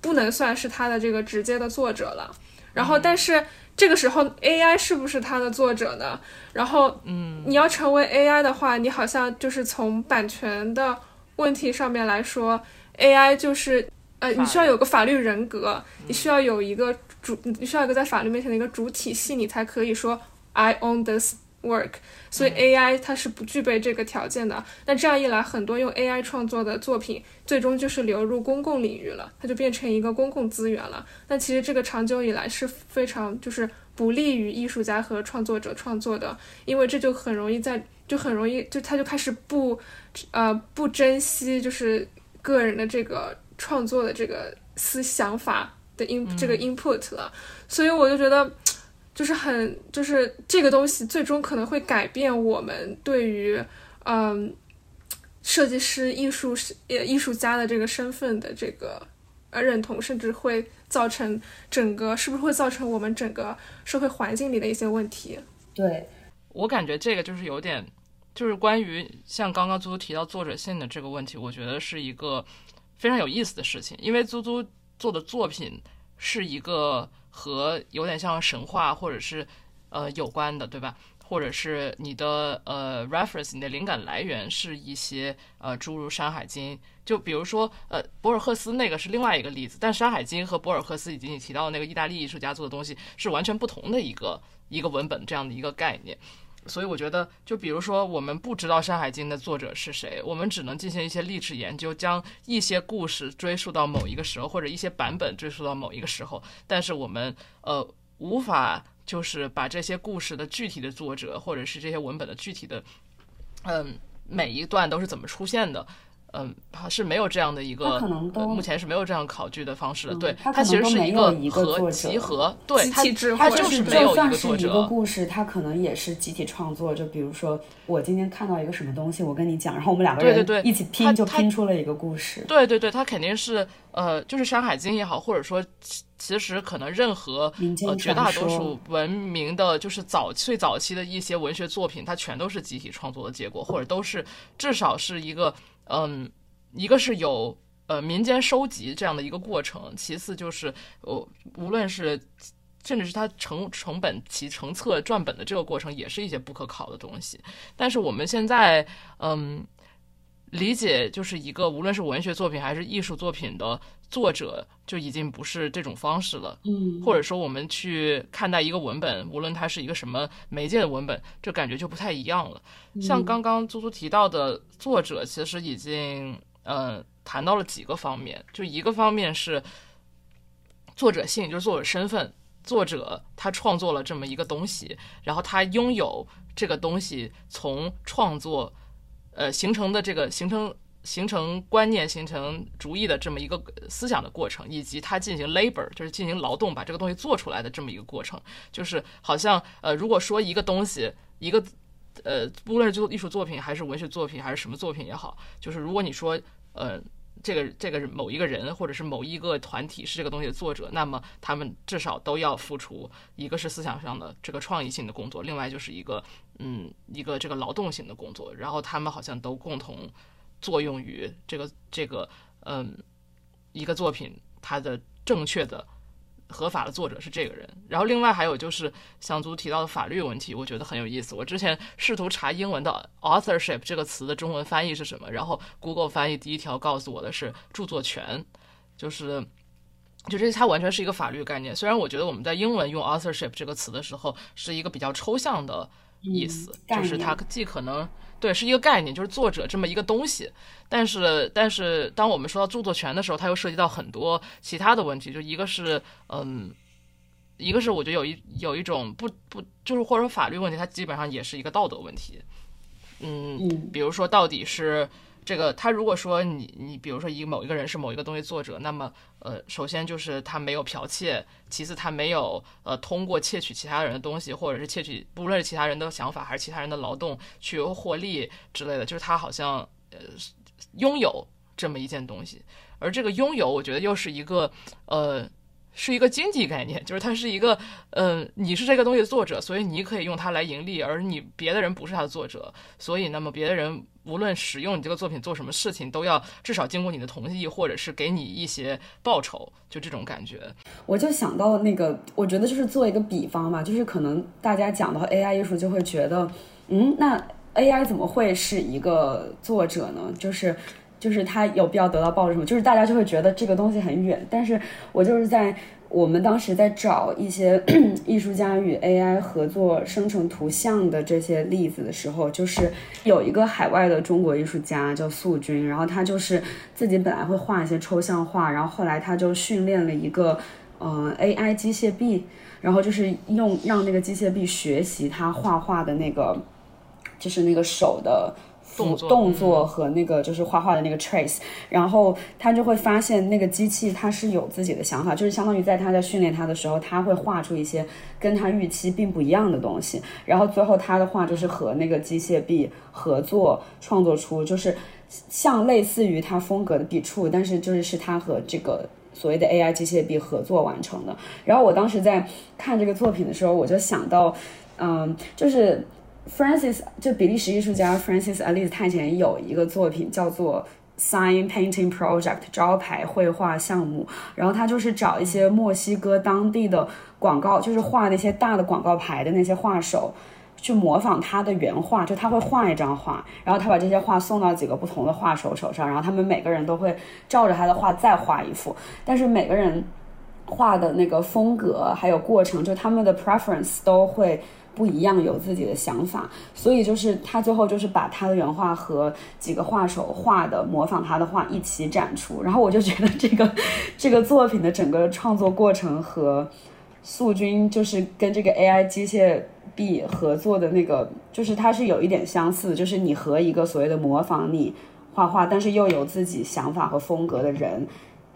[SPEAKER 4] 不能算是它的这个直接的作者了。然后，但是。这个时候，AI 是不是它的作者呢？然后，
[SPEAKER 1] 嗯，
[SPEAKER 4] 你要成为 AI 的话，你好像就是从版权的问题上面来说，AI 就是呃，你需要有个法律人格，你需要有一个主，你需要一个在法律面前的一个主体系，你才可以说 I own this。work，所以 AI 它是不具备这个条件的。那这样一来，很多用 AI 创作的作品，最终就是流入公共领域了，它就变成一个公共资源了。那其实这个长久以来是非常就是不利于艺术家和创作者创作的，因为这就很容易在就很容易就他就开始不呃不珍惜就是个人的这个创作的这个思想法的 in 这个 input 了。所以我就觉得。就是很，就是这个东西最终可能会改变我们对于，嗯，设计师、艺术师、艺术家的这个身份的这个呃认同，甚至会造成整个是不是会造成我们整个社会环境里的一些问题？
[SPEAKER 2] 对
[SPEAKER 1] 我感觉这个就是有点，就是关于像刚刚租租提到作者性的这个问题，我觉得是一个非常有意思的事情，因为租租做的作品是一个。和有点像神话或者是呃有关的，对吧？或者是你的呃 reference，你的灵感来源是一些呃诸如《山海经》，就比如说呃博尔赫斯那个是另外一个例子，但《山海经》和博尔赫斯以及你提到的那个意大利艺术家做的东西是完全不同的一个一个文本这样的一个概念。所以我觉得，就比如说，我们不知道《山海经》的作者是谁，我们只能进行一些历史研究，将一些故事追溯到某一个时候，或者一些版本追溯到某一个时候。但是我们呃无法就是把这些故事的具体的作者，或者是这些文本的具体的嗯每一段都是怎么出现的，嗯，它是没有这样的一个，
[SPEAKER 2] 可能都
[SPEAKER 1] 目前是没有这样考据的方式的。对，
[SPEAKER 2] 它
[SPEAKER 1] 其实是
[SPEAKER 2] 一
[SPEAKER 1] 个
[SPEAKER 2] 合
[SPEAKER 1] 集合，对，
[SPEAKER 4] 它
[SPEAKER 1] 它
[SPEAKER 2] 就是
[SPEAKER 1] 没有
[SPEAKER 2] 一个
[SPEAKER 1] 作者。
[SPEAKER 2] 一个故事，它可能也是集体创作。就比如说，我今天看到一个什么东西，我跟你讲，然后我们两个人一起拼，就拼出了一个故事。
[SPEAKER 1] 对对对，它肯定是呃，就是《山海经》也好，或者说其实可能任何呃绝大多数文明的，就是早最早期的一些文学作品，它全都是集体创作的结果，或者都是至少是一个嗯。一个是有呃民间收集这样的一个过程，其次就是呃无论是甚至是它成成本其成册赚本的这个过程，也是一些不可考的东西。但是我们现在嗯理解就是一个无论是文学作品还是艺术作品的作者，就已经不是这种方式了。
[SPEAKER 2] 嗯，
[SPEAKER 1] 或者说我们去看待一个文本，无论它是一个什么媒介的文本，这感觉就不太一样了。像刚刚猪猪提到的作者，其实已经。嗯，谈到了几个方面，就一个方面是作者性，就是作者身份，作者他创作了这么一个东西，然后他拥有这个东西从创作，呃形成的这个形成形成观念、形成主意的这么一个思想的过程，以及他进行 labor，就是进行劳动把这个东西做出来的这么一个过程，就是好像呃，如果说一个东西一个。呃，不论是做艺术作品，还是文学作品，还是什么作品也好，就是如果你说，呃，这个这个某一个人，或者是某一个团体是这个东西的作者，那么他们至少都要付出一个是思想上的这个创意性的工作，另外就是一个嗯一个这个劳动性的工作，然后他们好像都共同作用于这个这个嗯一个作品它的正确的。合法的作者是这个人，然后另外还有就是想族提到的法律问题，我觉得很有意思。我之前试图查英文的 authorship 这个词的中文翻译是什么，然后 Google 翻译第一条告诉我的是著作权，就是就这它完全是一个法律概念。虽然我觉得我们在英文用 authorship 这个词的时候是一个比较抽象的意思，就是它既可能。对，是一个概念，就是作者这么一个东西。但是，但是，当我们说到著作权的时候，它又涉及到很多其他的问题。就一个是，嗯，一个是我觉得有一有一种不不，就是或者说法律问题，它基本上也是一个道德问题。嗯，比如说到底是。这个他如果说你你比如说一某一个人是某一个东西作者，那么呃首先就是他没有剽窃，其次他没有呃通过窃取其他人的东西，或者是窃取不论是其他人的想法还是其他人的劳动去获利之类的，就是他好像呃拥有这么一件东西，而这个拥有我觉得又是一个呃。是一个经济概念，就是它是一个，嗯，你是这个东西的作者，所以你可以用它来盈利，而你别的人不是它的作者，所以那么别的人无论使用你这个作品做什么事情，都要至少经过你的同意，或者是给你一些报酬，就这种感觉。
[SPEAKER 2] 我就想到那个，我觉得就是做一个比方嘛，就是可能大家讲到 AI 艺术，就会觉得，嗯，那 AI 怎么会是一个作者呢？就是。就是他有必要得到报酬？就是大家就会觉得这个东西很远。但是我就是在我们当时在找一些 艺术家与 AI 合作生成图像的这些例子的时候，就是有一个海外的中国艺术家叫素君，然后他就是自己本来会画一些抽象画，然后后来他就训练了一个嗯 AI 机械臂，然后就是用让那个机械臂学习他画画的那个，就是那个手的。
[SPEAKER 1] 动
[SPEAKER 2] 动作和那个就是画画的那个 trace，然后他就会发现那个机器它是有自己的想法，就是相当于在他在训练他的时候，他会画出一些跟他预期并不一样的东西，然后最后他的画就是和那个机械臂合作创作出就是像类似于他风格的笔触，但是就是是他和这个所谓的 AI 机械臂合作完成的。然后我当时在看这个作品的时候，我就想到，嗯，就是。Francis 就比利时艺术家 Francis Alice 他以前有一个作品叫做 Sign Painting Project 招牌绘画项目，然后他就是找一些墨西哥当地的广告，就是画那些大的广告牌的那些画手，去模仿他的原画，就他会画一张画，然后他把这些画送到几个不同的画手手上，然后他们每个人都会照着他的画再画一幅，但是每个人画的那个风格还有过程，就他们的 preference 都会。不一样，有自己的想法，所以就是他最后就是把他的原画和几个画手画的模仿他的画一起展出，然后我就觉得这个 这个作品的整个创作过程和素君就是跟这个 AI 机械臂合作的那个，就是它是有一点相似，就是你和一个所谓的模仿你画画，但是又有自己想法和风格的人。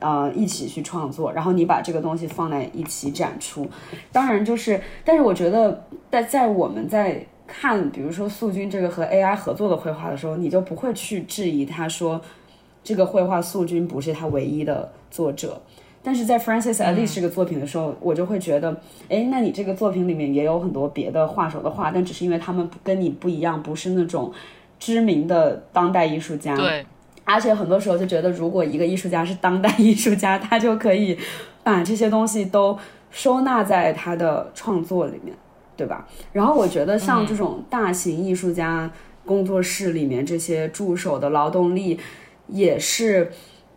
[SPEAKER 2] 呃，一起去创作，然后你把这个东西放在一起展出，当然就是，但是我觉得在在我们在看，比如说素君这个和 AI 合作的绘画的时候，你就不会去质疑他说这个绘画素君不是他唯一的作者，但是在 Francis Alice 这个作品的时候，我就会觉得，哎，那你这个作品里面也有很多别的画手的画，但只是因为他们跟你不一样，不是那种知名的当代艺术家。
[SPEAKER 1] 对。
[SPEAKER 2] 而且很多时候就觉得，如果一个艺术家是当代艺术家，他就可以把这些东西都收纳在他的创作里面，对吧？然后我觉得像这种大型艺术家工作室里面这些助手的劳动力，也是，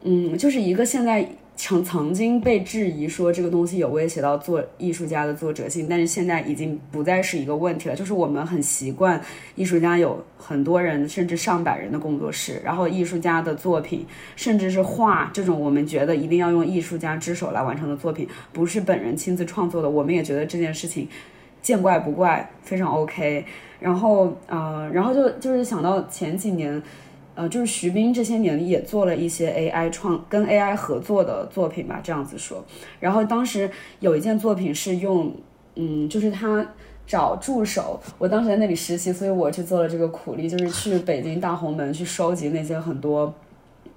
[SPEAKER 2] 嗯，就是一个现在。曾曾经被质疑说这个东西有威胁到做艺术家的作者性，但是现在已经不再是一个问题了。就是我们很习惯艺术家有很多人甚至上百人的工作室，然后艺术家的作品甚至是画这种我们觉得一定要用艺术家之手来完成的作品，不是本人亲自创作的，我们也觉得这件事情见怪不怪，非常 OK。然后呃，然后就就是想到前几年。呃，就是徐冰这些年也做了一些 AI 创跟 AI 合作的作品吧，这样子说。然后当时有一件作品是用，嗯，就是他找助手，我当时在那里实习，所以我去做了这个苦力，就是去北京大红门去收集那些很多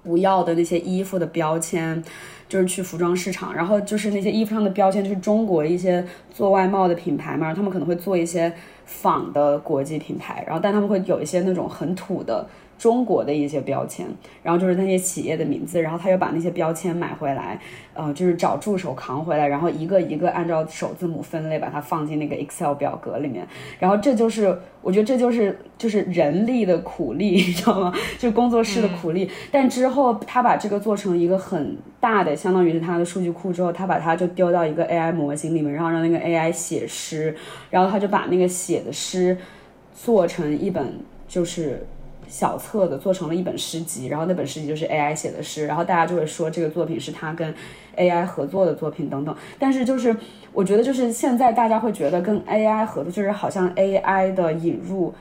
[SPEAKER 2] 不要的那些衣服的标签，就是去服装市场，然后就是那些衣服上的标签就是中国一些做外贸的品牌嘛，他们可能会做一些仿的国际品牌，然后但他们会有一些那种很土的。中国的一些标签，然后就是那些企业的名字，然后他又把那些标签买回来，呃，就是找助手扛回来，然后一个一个按照首字母分类，把它放进那个 Excel 表格里面，然后这就是我觉得这就是就是人力的苦力，你知道吗？就工作室的苦力。但之后他把这个做成一个很大的，相当于是他的数据库之后，他把它就丢到一个 AI 模型里面，然后让那个 AI 写诗，然后他就把那个写的诗做成一本就是。小册子做成了一本诗集，然后那本诗集就是 AI 写的诗，然后大家就会说这个作品是他跟 AI 合作的作品等等。但是就是我觉得就是现在大家会觉得跟 AI 合作就是好像 AI 的引入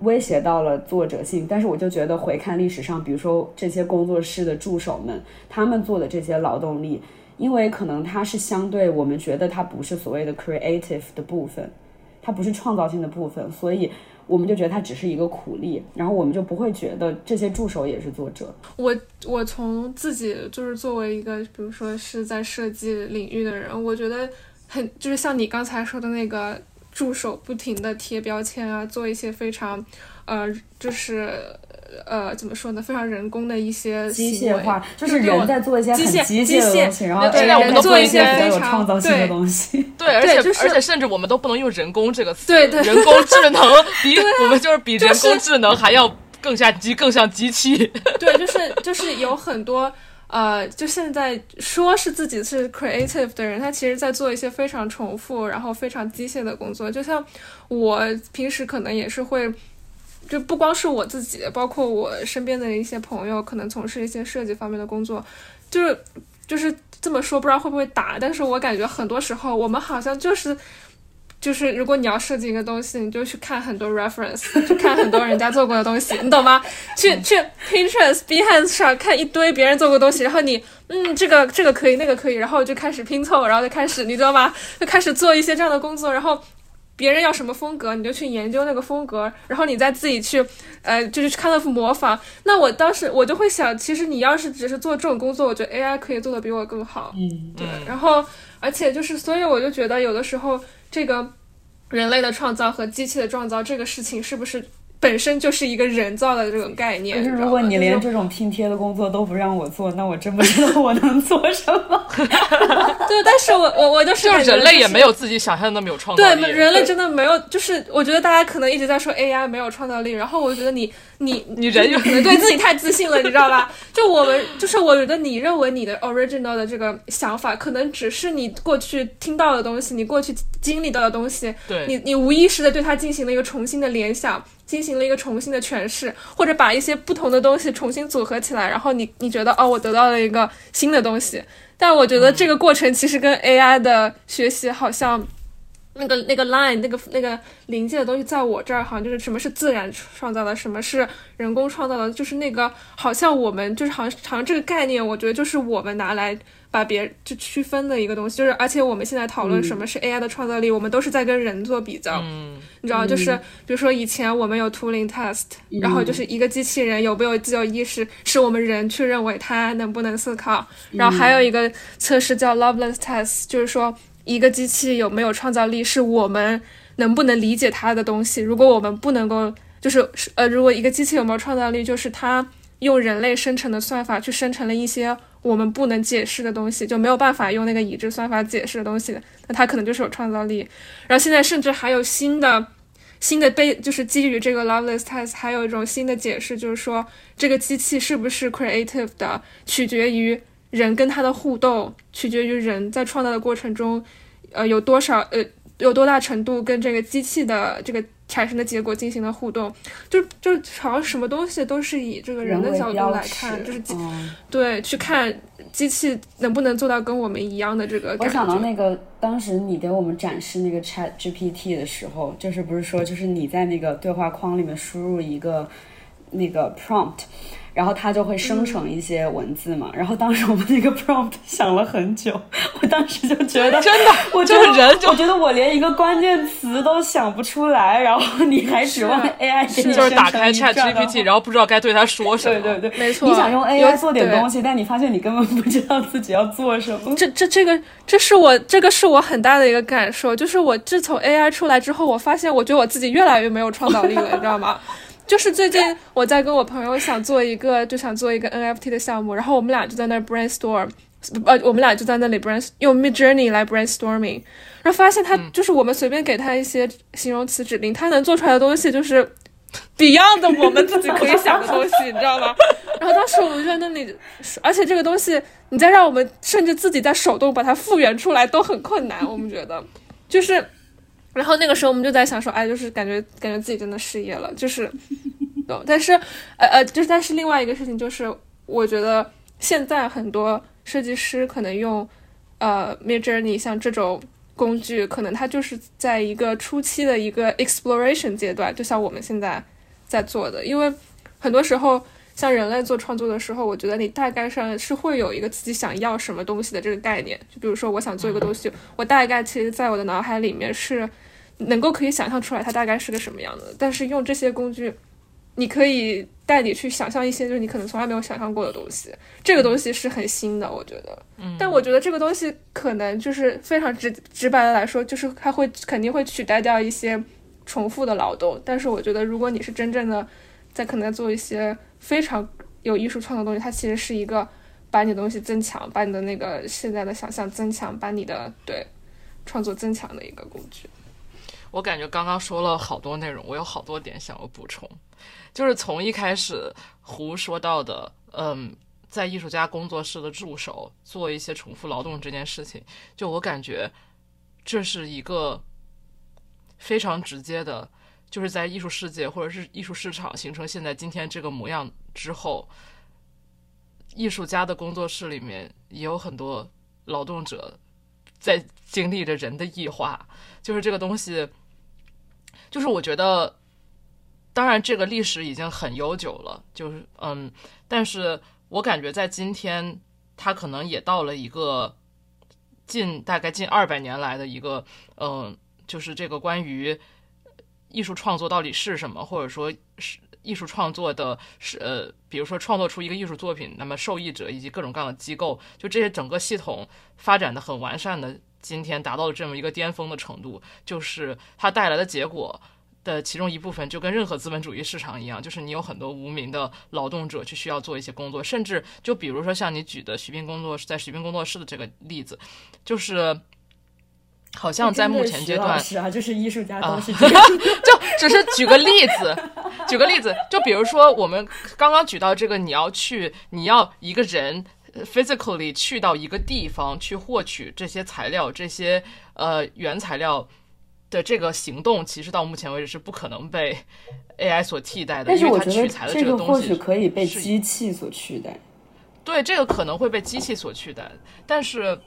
[SPEAKER 2] 威胁到了作者性，但是我就觉得回看历史上，比如说这些工作室的助手们，他们做的这些劳动力，因为可能它是相对我们觉得它不是所谓的 creative 的部分，它不是创造性的部分，所以。我们就觉得他只是一个苦力，然后我们就不会觉得这些助手也是作者。
[SPEAKER 4] 我我从自己就是作为一个，比如说是在设计领域的人，我觉得很就是像你刚才说的那个助手，不停的贴标签啊，做一些非常，呃，就是。呃，怎么说呢？非常人工的一些
[SPEAKER 2] 机械化，就是人在做一些很机
[SPEAKER 4] 械
[SPEAKER 2] 的东西，然后
[SPEAKER 1] 现在我们都
[SPEAKER 2] 做一些非常有创造性的东西。
[SPEAKER 1] 对，而且而且甚至我们都不能用“人工”这个词，
[SPEAKER 4] 对对，
[SPEAKER 1] 人工智能 比我们就是比人工智能还要更像机，更像机器。
[SPEAKER 4] 对，就是就是有很多呃，就现在说是自己是 creative 的人，他其实在做一些非常重复，然后非常机械的工作。就像我平时可能也是会。就不光是我自己，包括我身边的一些朋友，可能从事一些设计方面的工作，就是就是这么说，不知道会不会打。但是我感觉很多时候，我们好像就是就是，如果你要设计一个东西，你就去看很多 reference，去看很多人家做过的东西，你懂吗？去去 Pinterest、Behance 上看一堆别人做过东西，然后你嗯，这个这个可以，那个可以，然后就开始拼凑，然后就开始，你知道吗？就开始做一些这样的工作，然后。别人要什么风格，你就去研究那个风格，然后你再自己去，呃，就是看那幅模仿。那我当时我就会想，其实你要是只是做这种工作，我觉得 AI 可以做的比我更好。
[SPEAKER 2] 嗯，
[SPEAKER 4] 对。然后，而且就是，所以我就觉得有的时候，这个人类的创造和机器的创造这个事情，是不是？本身就是一个人造的这种概念。就
[SPEAKER 2] 是如果你连这种拼贴的工作都不让我做，那我真不知道我能做什么。
[SPEAKER 4] 对，但是我我我就是
[SPEAKER 1] 人类也没有自己想象的那么有创造
[SPEAKER 4] 力。对，人类真的没有，就是我觉得大家可能一直在说 AI 没有创造力，然后我觉得你。你
[SPEAKER 1] 你人有
[SPEAKER 4] 可能对自己太自信了，你知道吧？就我们就是我觉得你认为你的 original 的这个想法，可能只是你过去听到的东西，你过去经历到的东西。
[SPEAKER 1] 对，
[SPEAKER 4] 你你无意识的对它进行了一个重新的联想，进行了一个重新的诠释，或者把一些不同的东西重新组合起来，然后你你觉得哦，我得到了一个新的东西。但我觉得这个过程其实跟 AI 的学习好像。那个那个 line 那个那个临界的东西，在我这儿好像就是什么是自然创造的，什么是人工创造的，就是那个好像我们就是好像好像这个概念，我觉得就是我们拿来把别就区分的一个东西，就是而且我们现在讨论什么是 AI 的创造力，我们都是在跟人做比较，
[SPEAKER 1] 嗯，
[SPEAKER 4] 你知道，就是比如说以前我们有 Turing test，然后就是一个机器人有没有自由意识，是我们人去认为它能不能思考，然后还有一个测试叫 Loveless test，就是说。一个机器有没有创造力，是我们能不能理解它的东西。如果我们不能够，就是呃，如果一个机器有没有创造力，就是它用人类生成的算法去生成了一些我们不能解释的东西，就没有办法用那个已知算法解释的东西，那它可能就是有创造力。然后现在甚至还有新的新的被，就是基于这个 Loveless test，还有一种新的解释，就是说这个机器是不是 creative 的，取决于。人跟他的互动取决于人在创造的过程中，呃，有多少呃，有多大程度跟这个机器的这个产生的结果进行了互动，就就好像什么东西都是以这个人的角度来看，就是对去看机器能不能做到跟我们一样的这个。
[SPEAKER 2] 我想到那个当时你给我们展示那个 Chat GPT 的时候，就是不是说就是你在那个对话框里面输入一个那个 prompt。然后它就会生成一些文字嘛。然后当时我们那个 prompt 想了很久，我当时就觉得
[SPEAKER 1] 真的，
[SPEAKER 2] 我
[SPEAKER 1] 觉得人，
[SPEAKER 2] 我觉得我连一个关键词都想不出来，然后你还指望 AI 给你
[SPEAKER 1] 就是打开 Chat GPT，然后不知道该对它说什
[SPEAKER 2] 么。对对对，
[SPEAKER 4] 没错。
[SPEAKER 2] 你想用 AI 做点东西，但你发现你根本不知道自己要做什么。
[SPEAKER 4] 这这这个，这是我这个是我很大的一个感受，就是我自从 AI 出来之后，我发现我觉得我自己越来越没有创造力了，你知道吗？就是最近我在跟我朋友想做一个，就想做一个 NFT 的项目，然后我们俩就在那 brainstorm，呃，我们俩就在那里 brain 用 Mid Journey 来 brainstorming，然后发现他就是我们随便给他一些形容词指令，他能做出来的东西就是 beyond 我们自己可以想的东西，你知道吗？然后当时我们就在那里，而且这个东西你再让我们甚至自己在手动把它复原出来都很困难，我们觉得就是。然后那个时候我们就在想说，哎，就是感觉感觉自己真的失业了，就是，但是，呃呃，就是但是另外一个事情就是，我觉得现在很多设计师可能用，呃，Mid Journey 像这种工具，可能它就是在一个初期的一个 exploration 阶段，就像我们现在在做的，因为很多时候。像人类做创作的时候，我觉得你大概上是会有一个自己想要什么东西的这个概念。就比如说，我想做一个东西，我大概其实在我的脑海里面是能够可以想象出来它大概是个什么样的。但是用这些工具，你可以带你去想象一些就是你可能从来没有想象过的东西。这个东西是很新的，我觉得。
[SPEAKER 1] 嗯。
[SPEAKER 4] 但我觉得这个东西可能就是非常直直白的来说，就是它会肯定会取代掉一些重复的劳动。但是我觉得，如果你是真正的在可能做一些。非常有艺术创造东西，它其实是一个把你的东西增强，把你的那个现在的想象增强，把你的对创作增强的一个工具。
[SPEAKER 1] 我感觉刚刚说了好多内容，我有好多点想要补充，就是从一开始胡说到的，嗯，在艺术家工作室的助手做一些重复劳动这件事情，就我感觉这是一个非常直接的。就是在艺术世界或者是艺术市场形成现在今天这个模样之后，艺术家的工作室里面也有很多劳动者在经历着人的异化。就是这个东西，就是我觉得，当然这个历史已经很悠久了，就是嗯，但是我感觉在今天，它可能也到了一个近大概近二百年来的一个嗯，就是这个关于。艺术创作到底是什么？或者说，是艺术创作的，是呃，比如说创作出一个艺术作品，那么受益者以及各种各样的机构，就这些整个系统发展的很完善的，今天达到了这么一个巅峰的程度，就是它带来的结果的其中一部分，就跟任何资本主义市场一样，就是你有很多无名的劳动者去需要做一些工作，甚至就比如说像你举的徐斌工作室，在徐斌工作室的这个例子，就是。好像在目前阶段
[SPEAKER 2] 是啊，就是艺术家都是这样。
[SPEAKER 1] 就只是举个例子，举个例子，就比如说我们刚刚举到这个，你要去，你要一个人 physically 去到一个地方去获取这些材料，这些呃原材料的这个行动，其实到目前为止是不可能被 AI 所替代的。
[SPEAKER 2] 但是我觉
[SPEAKER 1] 得
[SPEAKER 2] 这个或许可以被机器所取代。
[SPEAKER 1] 对，这个可能会被机器所取代，但是。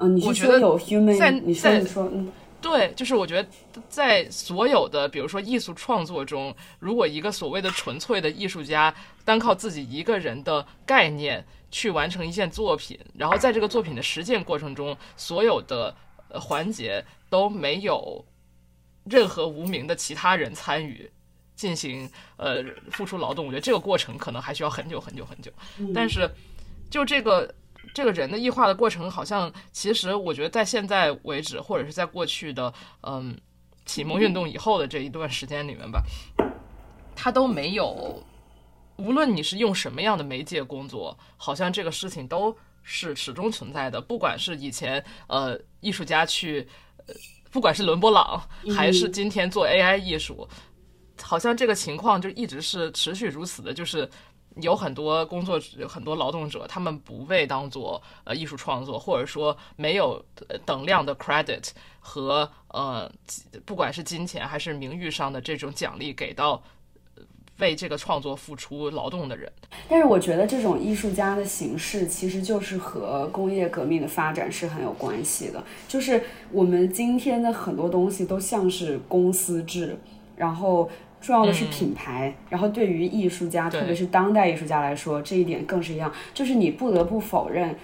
[SPEAKER 2] 嗯，你是说有 human？在你说你说嗯，
[SPEAKER 1] 对，就是我觉得在所有的比如说艺术创作中，如果一个所谓的纯粹的艺术家单靠自己一个人的概念去完成一件作品，然后在这个作品的实践过程中，所有的环节都没有任何无名的其他人参与进行呃付出劳动，我觉得这个过程可能还需要很久很久很久。但是就这个。这个人的异化的过程，好像其实我觉得在现在为止，或者是在过去的嗯启蒙运动以后的这一段时间里面吧，他都没有。无论你是用什么样的媒介工作，好像这个事情都是始终存在的。不管是以前呃艺术家去，呃不管是伦勃朗，还是今天做 AI 艺术，好像这个情况就一直是持续如此的，就是。有很多工作，很多劳动者，他们不被当做呃艺术创作，或者说没有等量的 credit 和呃，不管是金钱还是名誉上的这种奖励给到为这个创作付出劳动的人。
[SPEAKER 2] 但是我觉得这种艺术家的形式其实就是和工业革命的发展是很有关系的，就是我们今天的很多东西都像是公司制，然后。重要的是品牌，然后对于艺术家，特别是当代艺术家来说，这一点更是一样。就是你不得不否认，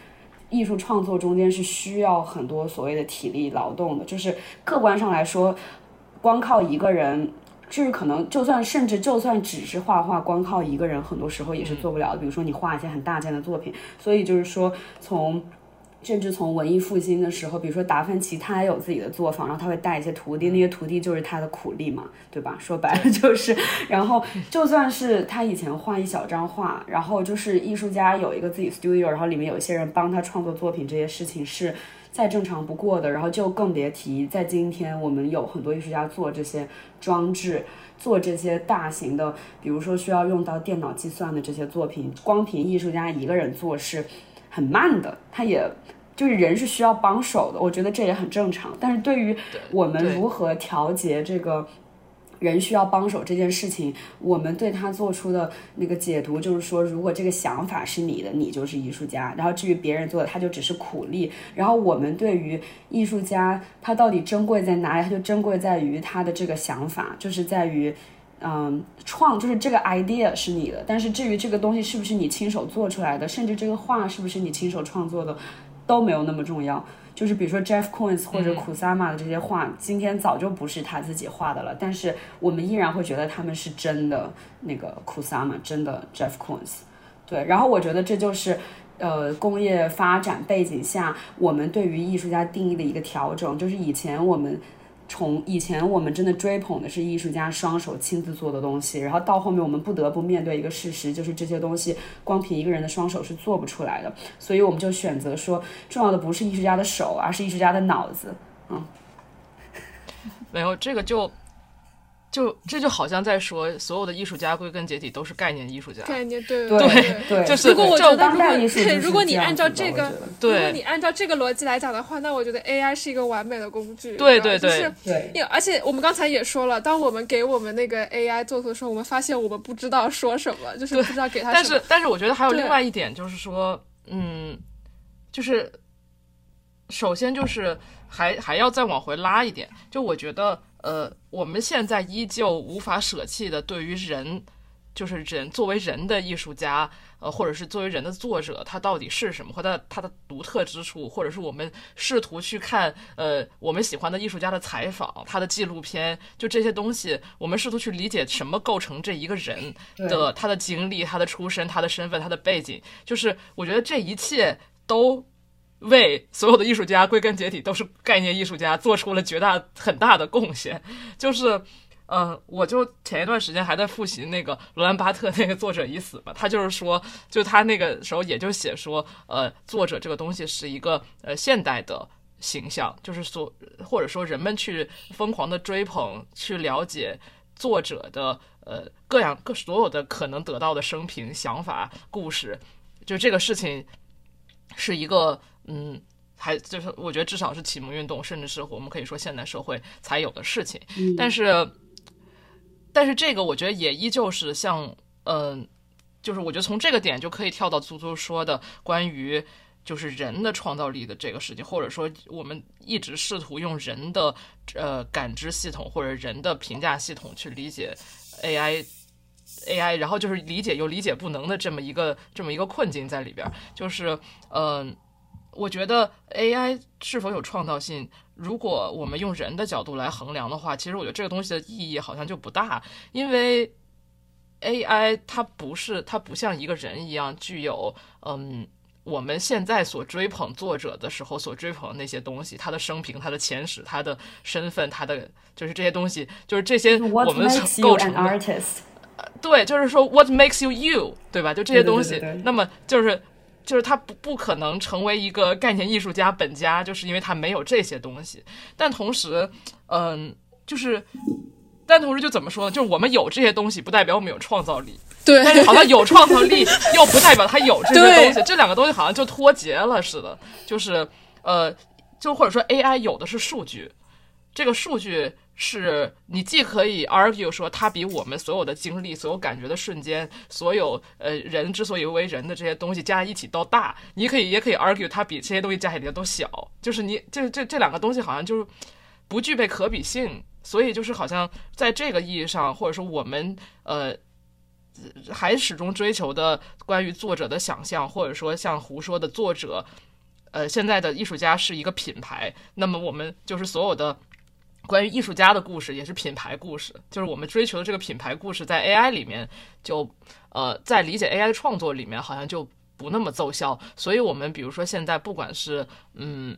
[SPEAKER 2] 艺术创作中间是需要很多所谓的体力劳动的。就是客观上来说，光靠一个人，就是可能就算甚至就算只是画画，光靠一个人，很多时候也是做不了的。比如说你画一些很大件的作品，所以就是说从。甚至从文艺复兴的时候，比如说达芬奇，他也有自己的作坊，然后他会带一些徒弟，那些徒弟就是他的苦力嘛，对吧？说白了就是，然后就算是他以前画一小张画，然后就是艺术家有一个自己 studio，然后里面有一些人帮他创作作品，这些事情是再正常不过的。然后就更别提在今天，我们有很多艺术家做这些装置，做这些大型的，比如说需要用到电脑计算的这些作品，光凭艺术家一个人做是。很慢的，他也就是人是需要帮手的，我觉得这也很正常。但是对于我们如何调节这个人需要帮手这件事情，我们对他做出的那个解读就是说，如果这个想法是你的，你就是艺术家；然后至于别人做的，他就只是苦力。然后我们对于艺术家，他到底珍贵在哪里？他就珍贵在于他的这个想法，就是在于。嗯，创就是这个 idea 是你的，但是至于这个东西是不是你亲手做出来的，甚至这个画是不是你亲手创作的，都没有那么重要。就是比如说 Jeff Koons 或者 Kusama 的这些画，今天早就不是他自己画的了，但是我们依然会觉得他们是真的那个 Kusama，真的 Jeff Koons。对，然后我觉得这就是呃工业发展背景下我们对于艺术家定义的一个调整，就是以前我们。从以前我们真的追捧的是艺术家双手亲自做的东西，然后到后面我们不得不面对一个事实，就是这些东西光凭一个人的双手是做不出来的，所以我们就选择说，重要的不是艺术家的手，而是艺术家的脑子。嗯，
[SPEAKER 1] 没有这个就。就这就好像在说，所有的艺术家归根结底都是概念艺术家。
[SPEAKER 4] 概念对
[SPEAKER 2] 对对，
[SPEAKER 1] 就是
[SPEAKER 4] 如果我觉得，
[SPEAKER 2] 如果
[SPEAKER 4] 如果你按照这个，
[SPEAKER 1] 如
[SPEAKER 4] 果你按照这个逻辑来讲的话，那我觉得 AI 是一个完美的工具。
[SPEAKER 1] 对对
[SPEAKER 4] 对，
[SPEAKER 2] 对。
[SPEAKER 4] 而且我们刚才也说了，当我们给我们那个 AI 做图的时候，我们发现我们不知道说什么，就是不知道给他。
[SPEAKER 1] 但是但是，我觉得还有另外一点，就是说，嗯，就是首先就是还还要再往回拉一点，就我觉得。呃，我们现在依旧无法舍弃的，对于人，就是人作为人的艺术家，呃，或者是作为人的作者，他到底是什么，或者他的独特之处，或者是我们试图去看，呃，我们喜欢的艺术家的采访，他的纪录片，就这些东西，我们试图去理解什么构成这一个人的他的经历、他的出身、他的身份、他的背景，就是我觉得这一切都。为所有的艺术家归根结底都是概念艺术家，做出了绝大很大的贡献。就是，呃，我就前一段时间还在复习那个罗兰巴特那个作者已死嘛，他就是说，就他那个时候也就写说，呃，作者这个东西是一个呃现代的形象，就是所或者说人们去疯狂的追捧、去了解作者的呃各样各所有的可能得到的生平、想法、故事，就这个事情是一个。嗯，还就是我觉得至少是启蒙运动，甚至是我们可以说现代社会才有的事情。但是，但是这个我觉得也依旧是像，嗯，就是我觉得从这个点就可以跳到足足说的关于就是人的创造力的这个事情，或者说我们一直试图用人的呃感知系统或者人的评价系统去理解 AI。AI，然后就是理解又理解不能的这么一个这么一个困境在里边儿，就是嗯、我觉得 AI 是否有创造性，如果我们用人的角度来衡量的话，其实我觉得这个东西的意义好像就不大，因为 AI 它不是它不像一个人一样具有嗯。我们现在所追捧作者的时候，所追捧的那些东西，他的生平、他的前史、他的身份、他的就是这些东西，就是这些我们所构成的。
[SPEAKER 2] artist？
[SPEAKER 1] 对，就是说 what makes you you，对吧？就这些东西，
[SPEAKER 2] 对对对
[SPEAKER 1] 那么就是就是他不不可能成为一个概念艺术家本家，就是因为他没有这些东西。但同时，嗯，就是。但同时就怎么说呢？就是我们有这些东西，不代表我们有创造力。
[SPEAKER 4] 对，
[SPEAKER 1] 但是好像有创造力，又不代表他有这些东西，这两个东西好像就脱节了似的。就是呃，就或者说 AI 有的是数据，这个数据是你既可以 argue 说它比我们所有的经历、所有感觉的瞬间、所有呃人之所以为人的这些东西加一起都大，你可以也可以 argue 它比这些东西加起来都小。就是你这这这两个东西好像就是不具备可比性，所以就是好像在这个意义上，或者说我们呃。还始终追求的关于作者的想象，或者说像胡说的作者，呃，现在的艺术家是一个品牌，那么我们就是所有的关于艺术家的故事也是品牌故事，就是我们追求的这个品牌故事，在 AI 里面就呃，在理解 AI 的创作里面好像就不那么奏效，所以我们比如说现在不管是嗯。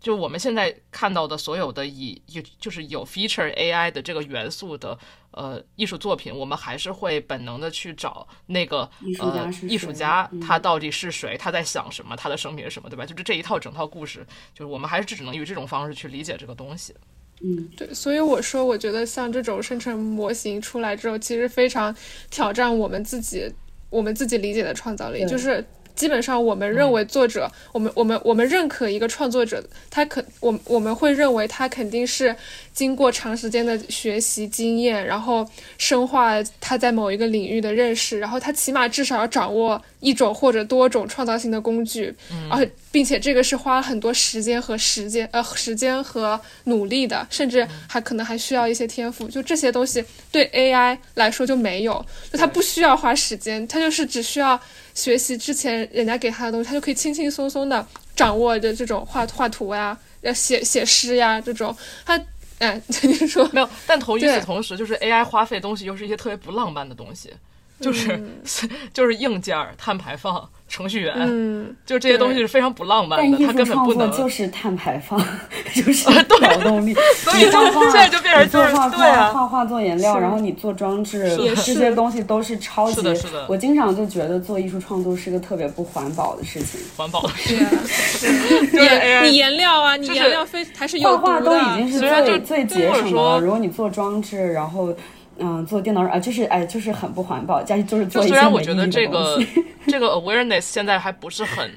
[SPEAKER 1] 就我们现在看到的所有的以有就是有 feature AI 的这个元素的呃艺术作品，我们还是会本能的去找那个
[SPEAKER 2] 艺术家
[SPEAKER 1] 呃艺术家
[SPEAKER 2] 嗯
[SPEAKER 1] 他到底是谁，他在想什么，他的生平是什么，对吧？就是这一套整套故事，就是我们还是只能以这种方式去理解这个东西。
[SPEAKER 2] 嗯，
[SPEAKER 4] 对，所以我说，我觉得像这种生成模型出来之后，其实非常挑战我们自己，我们自己理解的创造力，就是。基本上，我们认为作者，我们我们我们认可一个创作者，他肯我我们会认为他肯定是经过长时间的学习经验，然后深化他在某一个领域的认识，然后他起码至少要掌握一种或者多种创造性的工具，而且并且这个是花了很多时间和时间呃时间和努力的，甚至还可能还需要一些天赋。就这些东西对 AI 来说就没有，就它不需要花时间，它就是只需要学习之前人家给他的东西，他就可以轻轻松松的掌握着这种画画图呀、要写写诗呀这种。他哎，你说
[SPEAKER 1] 没有，但同与此同时，就是 AI 花费东西又是一些特别不浪漫的东西，就是、就是硬件、碳排放、程序员，
[SPEAKER 4] 嗯，
[SPEAKER 1] 就这些东西是非常不浪漫的，
[SPEAKER 2] 艺术创
[SPEAKER 1] 根本不能。
[SPEAKER 2] 作就是碳排放，就是劳动力。
[SPEAKER 1] 所以就
[SPEAKER 2] 你画画
[SPEAKER 1] 现在就变成就是
[SPEAKER 2] 你做画
[SPEAKER 1] 对啊
[SPEAKER 2] 画画画做颜料，然后你做装置，
[SPEAKER 4] 也
[SPEAKER 2] 这些东西都是超级。
[SPEAKER 1] 是的是的
[SPEAKER 2] 我经常就觉得做艺术创作是个特别不环保的事情。
[SPEAKER 1] 环保的事
[SPEAKER 4] 对啊，
[SPEAKER 1] 就 是
[SPEAKER 4] 颜你颜料啊，你颜料非还是有
[SPEAKER 2] 画画。都已经是最最节省的了。如果你做装置，然后嗯做电脑啊，就是哎就是很不环保，加就是
[SPEAKER 1] 就
[SPEAKER 2] 做一
[SPEAKER 1] 虽然我觉得这个。这个 awareness 现在还不是很，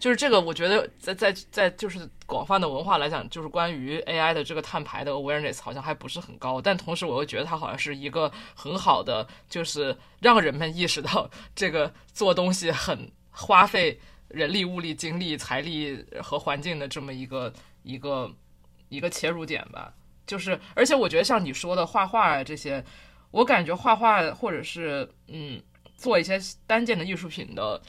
[SPEAKER 1] 就是这个我觉得在在在就是广泛的文化来讲，就是关于 AI 的这个碳排的 awareness 好像还不是很高，但同时我又觉得它好像是一个很好的，就是让人们意识到这个做东西很花费人力、物力、精力、财力和环境的这么一个一个一个切入点吧。就是，而且我觉得像你说的画画啊这些，我感觉画画或者是嗯做一些单件的艺术品的，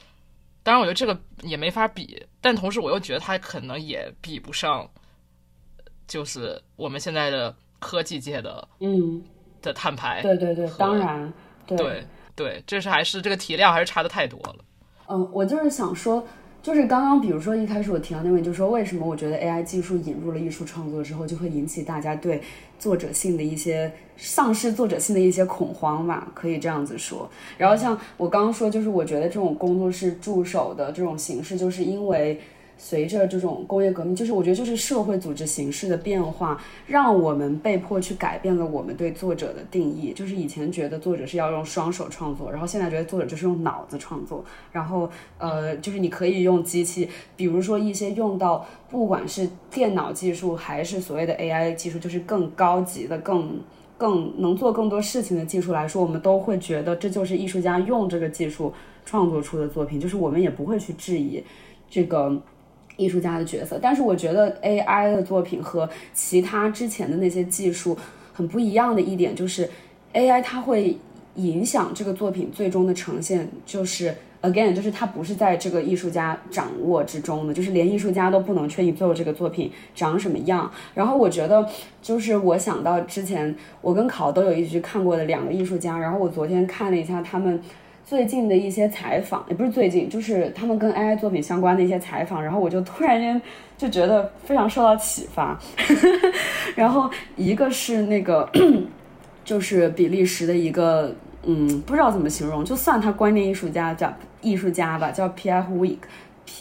[SPEAKER 1] 当然我觉得这个也没法比，但同时我又觉得它可能也比不上，就是我们现在的科技界的
[SPEAKER 2] 嗯，
[SPEAKER 1] 的碳排。
[SPEAKER 2] 对对对，当然对
[SPEAKER 1] 对对，这是还是这个体量还是差的太多了。
[SPEAKER 2] 嗯，我就是想说，就是刚刚比如说一开始我提到那位，就说为什么我觉得 AI 技术引入了艺术创作之后，就会引起大家对作者性的一些丧失作者性的一些恐慌吧，可以这样子说。然后像我刚刚说，就是我觉得这种工作室助手的这种形式，就是因为。随着这种工业革命，就是我觉得就是社会组织形式的变化，让我们被迫去改变了我们对作者的定义。就是以前觉得作者是要用双手创作，然后现在觉得作者就是用脑子创作。然后呃，就是你可以用机器，比如说一些用到不管是电脑技术还是所谓的 AI 技术，就是更高级的、更更能做更多事情的技术来说，我们都会觉得这就是艺术家用这个技术创作出的作品，就是我们也不会去质疑。这个艺术家的角色。但是我觉得 AI 的作品和其他之前的那些技术很不一样的一点就是，AI 它会影响这个作品最终的呈现，就是。Again，就是它不是在这个艺术家掌握之中的，就是连艺术家都不能确定最后这个作品长什么样。然后我觉得，就是我想到之前我跟考都有一起看过的两个艺术家，然后我昨天看了一下他们最近的一些采访，也不是最近，就是他们跟 AI 作品相关的一些采访，然后我就突然间就觉得非常受到启发。然后一个是那个，就是比利时的一个。嗯，不知道怎么形容，就算他观念艺术家叫艺术家吧，叫 Pierre Week，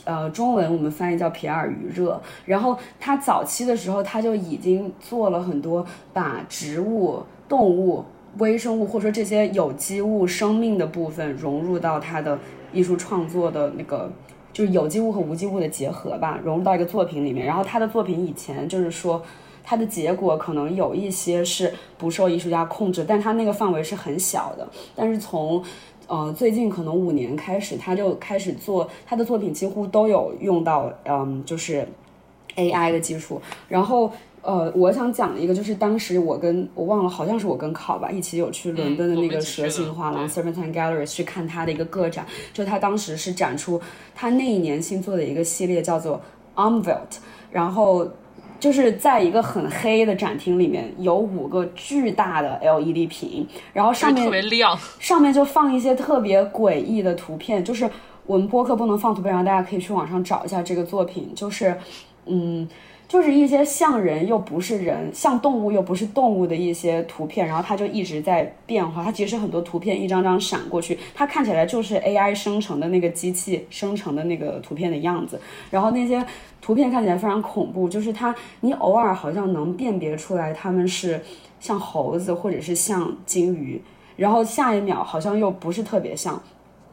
[SPEAKER 2] 呃，中文我们翻译叫皮尔余热。然后他早期的时候，他就已经做了很多把植物、动物、微生物或者说这些有机物生命的部分融入到他的艺术创作的那个，就是有机物和无机物的结合吧，融入到一个作品里面。然后他的作品以前就是说。他的结果可能有一些是不受艺术家控制，但他那个范围是很小的。但是从，呃，最近可能五年开始，他就开始做他的作品，几乎都有用到，嗯，就是 AI 的技术。然后，呃，我想讲一个，就是当时我跟我忘了，好像是我跟考吧，一起有去伦敦的那个蛇形画廊 Serpentine Gallery 去看他的一个个展，就他当时是展出他那一年新做的一个系列，叫做 Umvelt，然后。就是在一个很黑的展厅里面，有五个巨大的 LED 屏，然后上面
[SPEAKER 1] 特别亮，
[SPEAKER 2] 上面就放一些特别诡异的图片。就是我们播客不能放图片，然后大家可以去网上找一下这个作品。就是，嗯。就是一些像人又不是人，像动物又不是动物的一些图片，然后它就一直在变化。它其实很多图片一张张闪过去，它看起来就是 AI 生成的那个机器生成的那个图片的样子。然后那些图片看起来非常恐怖，就是它你偶尔好像能辨别出来它们是像猴子或者是像金鱼，然后下一秒好像又不是特别像，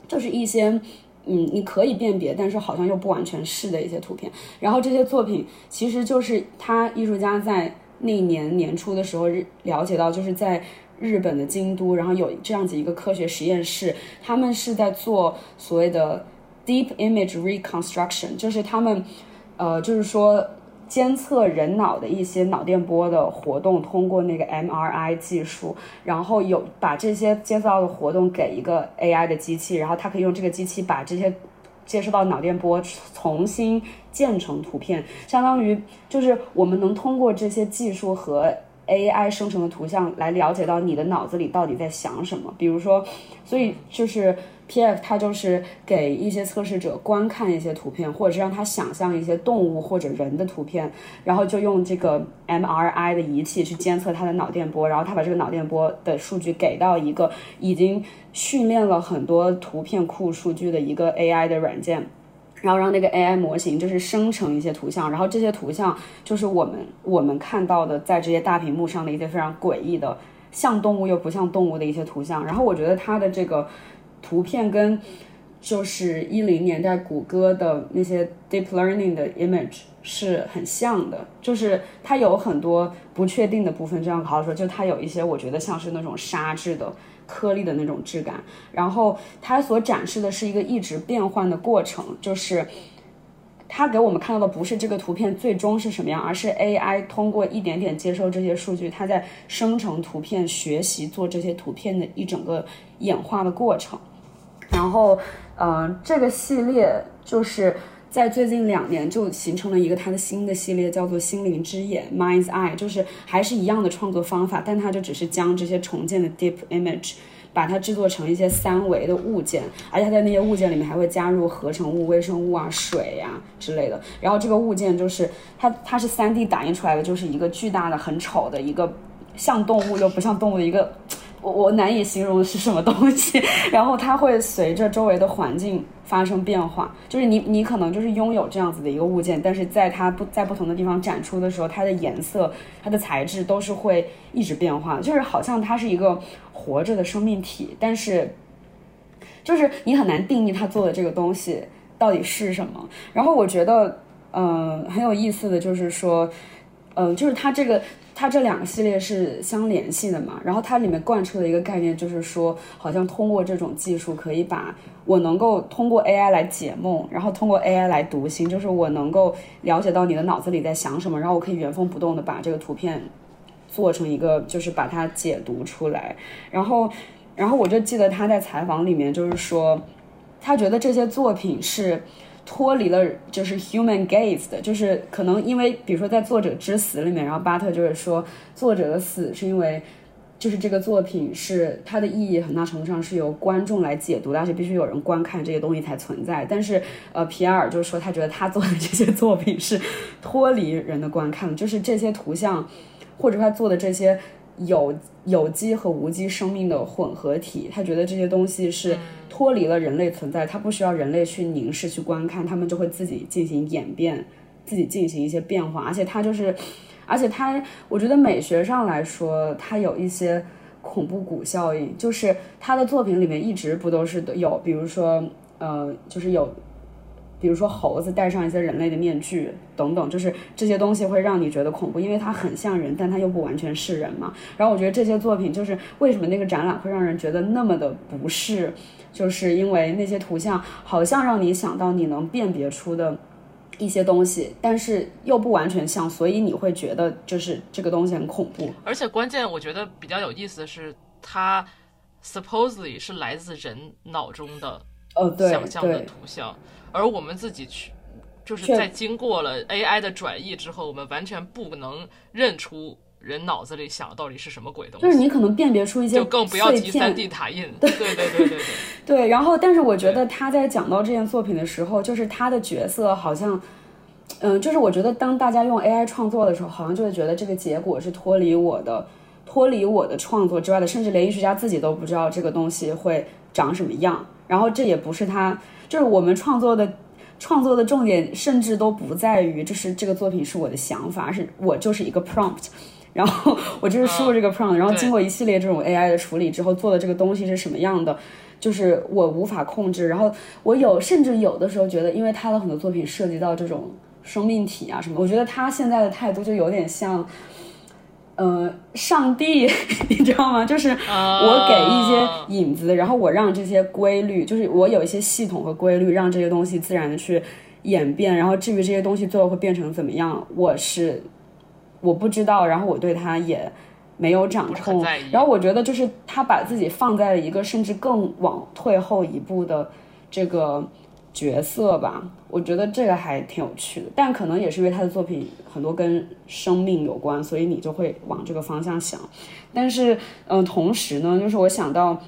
[SPEAKER 2] 就是一些。嗯，你可以辨别，但是好像又不完全是的一些图片。然后这些作品其实就是他艺术家在那年年初的时候了解到，就是在日本的京都，然后有这样子一个科学实验室，他们是在做所谓的 deep image reconstruction，就是他们，呃，就是说。监测人脑的一些脑电波的活动，通过那个 MRI 技术，然后有把这些接收到的活动给一个 AI 的机器，然后它可以用这个机器把这些接收到脑电波重新建成图片，相当于就是我们能通过这些技术和 AI 生成的图像来了解到你的脑子里到底在想什么，比如说，所以就是。P.F. 它就是给一些测试者观看一些图片，或者是让他想象一些动物或者人的图片，然后就用这个 M.R.I. 的仪器去监测他的脑电波，然后他把这个脑电波的数据给到一个已经训练了很多图片库数据的一个 A.I. 的软件，然后让那个 A.I. 模型就是生成一些图像，然后这些图像就是我们我们看到的在这些大屏幕上的一些非常诡异的像动物又不像动物的一些图像，然后我觉得它的这个。图片跟就是一零年代谷歌的那些 deep learning 的 image 是很像的，就是它有很多不确定的部分。这样好好说，就它有一些我觉得像是那种沙质的颗粒的那种质感。然后它所展示的是一个一直变换的过程，就是它给我们看到的不是这个图片最终是什么样，而是 AI 通过一点点接收这些数据，它在生成图片、学习做这些图片的一整个演化的过程。然后，嗯，这个系列就是在最近两年就形成了一个它的新的系列，叫做“心灵之眼 ”（Mind's Eye），就是还是一样的创作方法，但它就只是将这些重建的 deep image，把它制作成一些三维的物件，而且它在那些物件里面还会加入合成物、微生物啊、水呀之类的。然后这个物件就是它，它是 3D 打印出来的，就是一个巨大的、很丑的一个像动物又不像动物的一个。我我难以形容是什么东西，然后它会随着周围的环境发生变化，就是你你可能就是拥有这样子的一个物件，但是在它不在不同的地方展出的时候，它的颜色、它的材质都是会一直变化，就是好像它是一个活着的生命体，但是就是你很难定义它做的这个东西到底是什么。然后我觉得，嗯，很有意思的就是说。嗯，就是它这个。它这两个系列是相联系的嘛？然后它里面贯彻的一个概念就是说，好像通过这种技术，可以把我能够通过 AI 来解梦，然后通过 AI 来读心，就是我能够了解到你的脑子里在想什么，然后我可以原封不动的把这个图片做成一个，就是把它解读出来。然后，然后我就记得他在采访里面就是说，他觉得这些作品是。脱离了就是 human gaze 的，就是可能因为比如说在作者之死里面，然后巴特就是说作者的死是因为就是这个作品是它的意义很大程度上是由观众来解读的，而且必须有人观看这些东西才存在。但是呃，皮埃尔就是说他觉得他做的这些作品是脱离人的观看，就是这些图像或者他做的这些。有有机和无机生命的混合体，他觉得这些东西是脱离了人类存在，他不需要人类去凝视去观看，他们就会自己进行演变，自己进行一些变化。而且他就是，而且他，我觉得美学上来说，他有一些恐怖谷效应，就是他的作品里面一直不都是有，比如说，呃，就是有。比如说猴子戴上一些人类的面具等等，就是这些东西会让你觉得恐怖，因为它很像人，但它又不完全是人嘛。然后我觉得这些作品就是为什么那个展览会让人觉得那么的不适，就是因为那些图像好像让你想到你能辨别出的一些东西，但是又不完全像，所以你会觉得就是这个东西很恐怖。
[SPEAKER 1] 而且关键我觉得比较有意思的是，它 supposedly 是来自人脑中的
[SPEAKER 2] 呃
[SPEAKER 1] 想象的图像。而我们自己去，就是在经过了 AI 的转译之后，我们完全不能认出人脑子里想的到底是什么鬼东西。
[SPEAKER 2] 就是你可能辨别出一些，
[SPEAKER 1] 就更不要提三 D 打印。对对对对对对。
[SPEAKER 2] 对，然后但是我觉得他在讲到这件作品的时候，就是他的角色好像，嗯，就是我觉得当大家用 AI 创作的时候，好像就会觉得这个结果是脱离我的，脱离我的创作之外的，甚至连艺术家自己都不知道这个东西会长什么样。然后这也不是他。就是我们创作的创作的重点，甚至都不在于，就是这个作品是我的想法，是我就是一个 prompt，然后我就是输入这个 prompt，然后经过一系列这种 AI 的处理之后做的这个东西是什么样的，就是我无法控制。然后我有甚至有的时候觉得，因为他的很多作品涉及到这种生命体啊什么，我觉得他现在的态度就有点像。呃，上帝，你知道吗？就是我给一些影子，然后我让这些规律，就是我有一些系统和规律，让这些东西自然的去演变。然后至于这些东西最后会变成怎么样，我是我不知道。然后我对他也没有掌控。然后我觉得就是他把自己放在了一个甚至更往退后一步的这个。角色吧，我觉得这个还挺有趣的，但可能也是因为他的作品很多跟生命有关，所以你就会往这个方向想。但是，嗯，同时呢，就是我想到，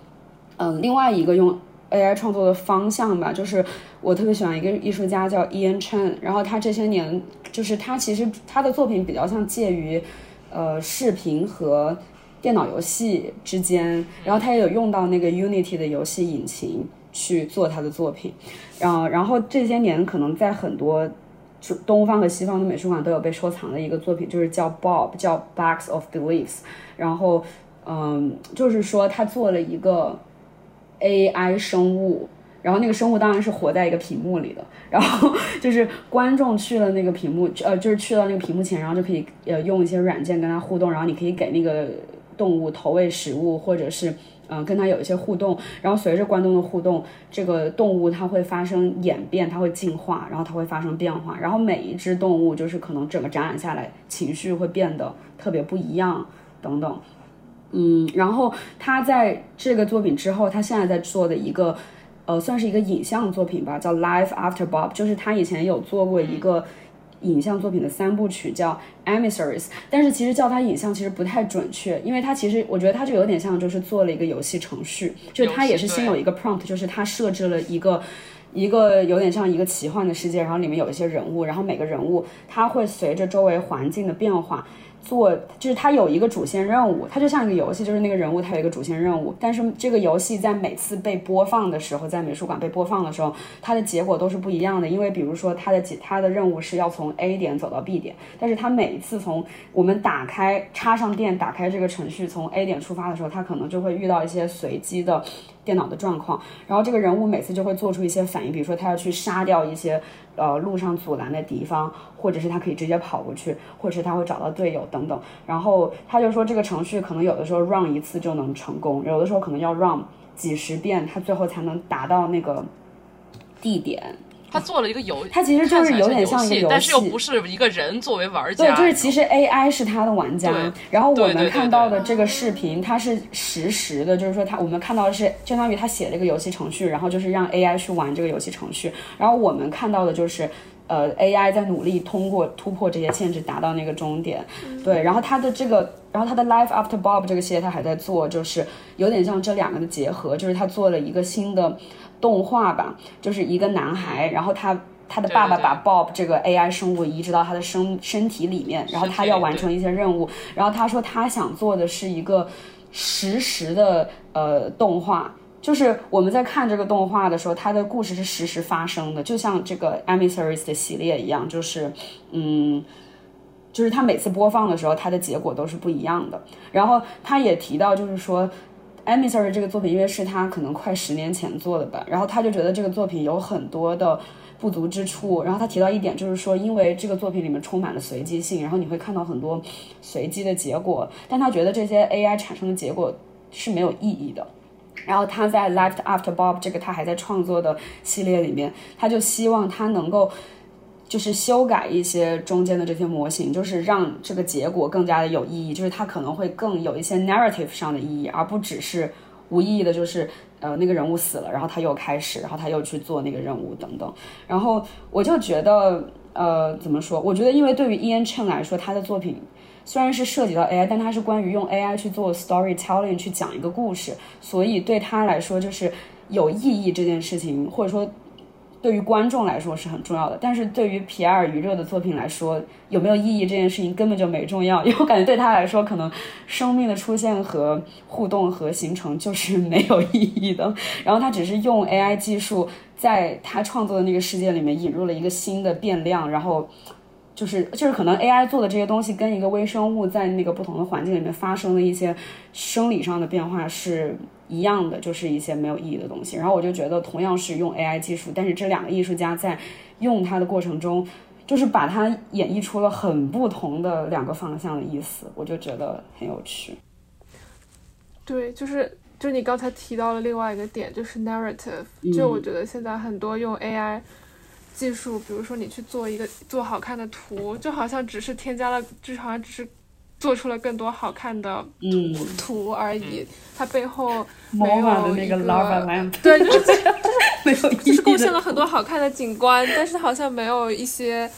[SPEAKER 2] 嗯，另外一个用 AI 创作的方向吧，就是我特别喜欢一个艺术家叫 Ian Chen，然后他这些年就是他其实他的作品比较像介于呃视频和电脑游戏之间，然后他也有用到那个 Unity 的游戏引擎。去做他的作品，然后，然后这些年可能在很多东方和西方的美术馆都有被收藏的一个作品，就是叫 Bob，叫 Box of Beliefs。然后，嗯，就是说他做了一个 AI 生物，然后那个生物当然是活在一个屏幕里的，然后就是观众去了那个屏幕，呃，就是去到那个屏幕前，然后就可以呃用一些软件跟他互动，然后你可以给那个动物投喂食物，或者是。嗯，跟它有一些互动，然后随着观众的互动，这个动物它会发生演变，它会进化，然后它会发生变化，然后每一只动物就是可能整个展览下来情绪会变得特别不一样等等。嗯，然后他在这个作品之后，他现在在做的一个，呃，算是一个影像作品吧，叫 Life After Bob，就是他以前有做过一个。影像作品的三部曲叫 Emissaries，但是其实叫它影像其实不太准确，因为它其实我觉得它就有点像就是做了一个游戏程序，就是它也是先有一个 prompt，就是它设置了一个一个有点像一个奇幻的世界，然后里面有一些人物，然后每个人物它会随着周围环境的变化。做就是它有一个主线任务，它就像一个游戏，就是那个人物他有一个主线任务，但是这个游戏在每次被播放的时候，在美术馆被播放的时候，它的结果都是不一样的。因为比如说它的几它的任务是要从 A 点走到 B 点，但是它每一次从我们打开插上电打开这个程序从 A 点出发的时候，它可能就会遇到一些随机的。电脑的状况，然后这个人物每次就会做出一些反应，比如说他要去杀掉一些呃路上阻拦的敌方，或者是他可以直接跑过去，或者是他会找到队友等等。然后他就说这个程序可能有的时候 run 一次就能成功，有的时候可能要 run 几十遍，他最后才能达到那个地点。
[SPEAKER 1] 他做了一个游，
[SPEAKER 2] 他其实就是有点像一个游戏，
[SPEAKER 1] 但是又不是一个人作为玩
[SPEAKER 2] 家。对，就是其实 AI 是他的玩家。
[SPEAKER 1] 对。
[SPEAKER 2] 然后我们看到的这个视频，它是实时的，就是说他我们看到的是相当于他写了一个游戏程序，然后就是让 AI 去玩这个游戏程序。然后我们看到的就是呃 AI 在努力通过突破这些限制达到那个终点。对。然后他的这个，然后他的 Life After Bob 这个系列他还在做，就是有点像这两个的结合，就是他做了一个新的。动画吧，就是一个男孩，然后他他的爸爸把 Bob 这个 AI 生物移植到他的身身体里面，然后他要完成一些任务，然后他说他想做的是一个实时的呃动画，就是我们在看这个动画的时候，它的故事是实时发生的，就像这个 Emissaries 的系列一样，就是嗯，就是他每次播放的时候，他的结果都是不一样的。然后他也提到，就是说。Emissary 这个作品，因为是他可能快十年前做的吧，然后他就觉得这个作品有很多的不足之处。然后他提到一点，就是说，因为这个作品里面充满了随机性，然后你会看到很多随机的结果，但他觉得这些 AI 产生的结果是没有意义的。然后他在 Left After Bob 这个他还在创作的系列里面，他就希望他能够。就是修改一些中间的这些模型，就是让这个结果更加的有意义，就是它可能会更有一些 narrative 上的意义，而不只是无意义的，就是呃那个人物死了，然后他又开始，然后他又去做那个任务等等。然后我就觉得，呃，怎么说？我觉得，因为对于 Ian Chen 来说，他的作品虽然是涉及到 AI，但他是关于用 AI 去做 storytelling 去讲一个故事，所以对他来说，就是有意义这件事情，或者说。对于观众来说是很重要的，但是对于皮埃尔余热的作品来说，有没有意义这件事情根本就没重要，因为我感觉对他来说，可能生命的出现和互动和形成就是没有意义的。然后他只是用 AI 技术在他创作的那个世界里面引入了一个新的变量，然后就是就是可能 AI 做的这些东西跟一个微生物在那个不同的环境里面发生的一些生理上的变化是。一样的就是一些没有意义的东西，然后我就觉得同样是用 AI 技术，但是这两个艺术家在用它的过程中，就是把它演绎出了很不同的两个方向的意思，我就觉得很有趣。
[SPEAKER 4] 对，就是就你刚才提到了另外一个点，就是 narrative，就我觉得现在很多用 AI 技术，比如说你去做一个做好看的图，就好像只是添加了，就好像只是。做出了更多好看的图图而已，它背后没有一个 对，就是 就是
[SPEAKER 2] 没有，
[SPEAKER 4] 就是贡献了很多好看的景观，但是好像没有一些，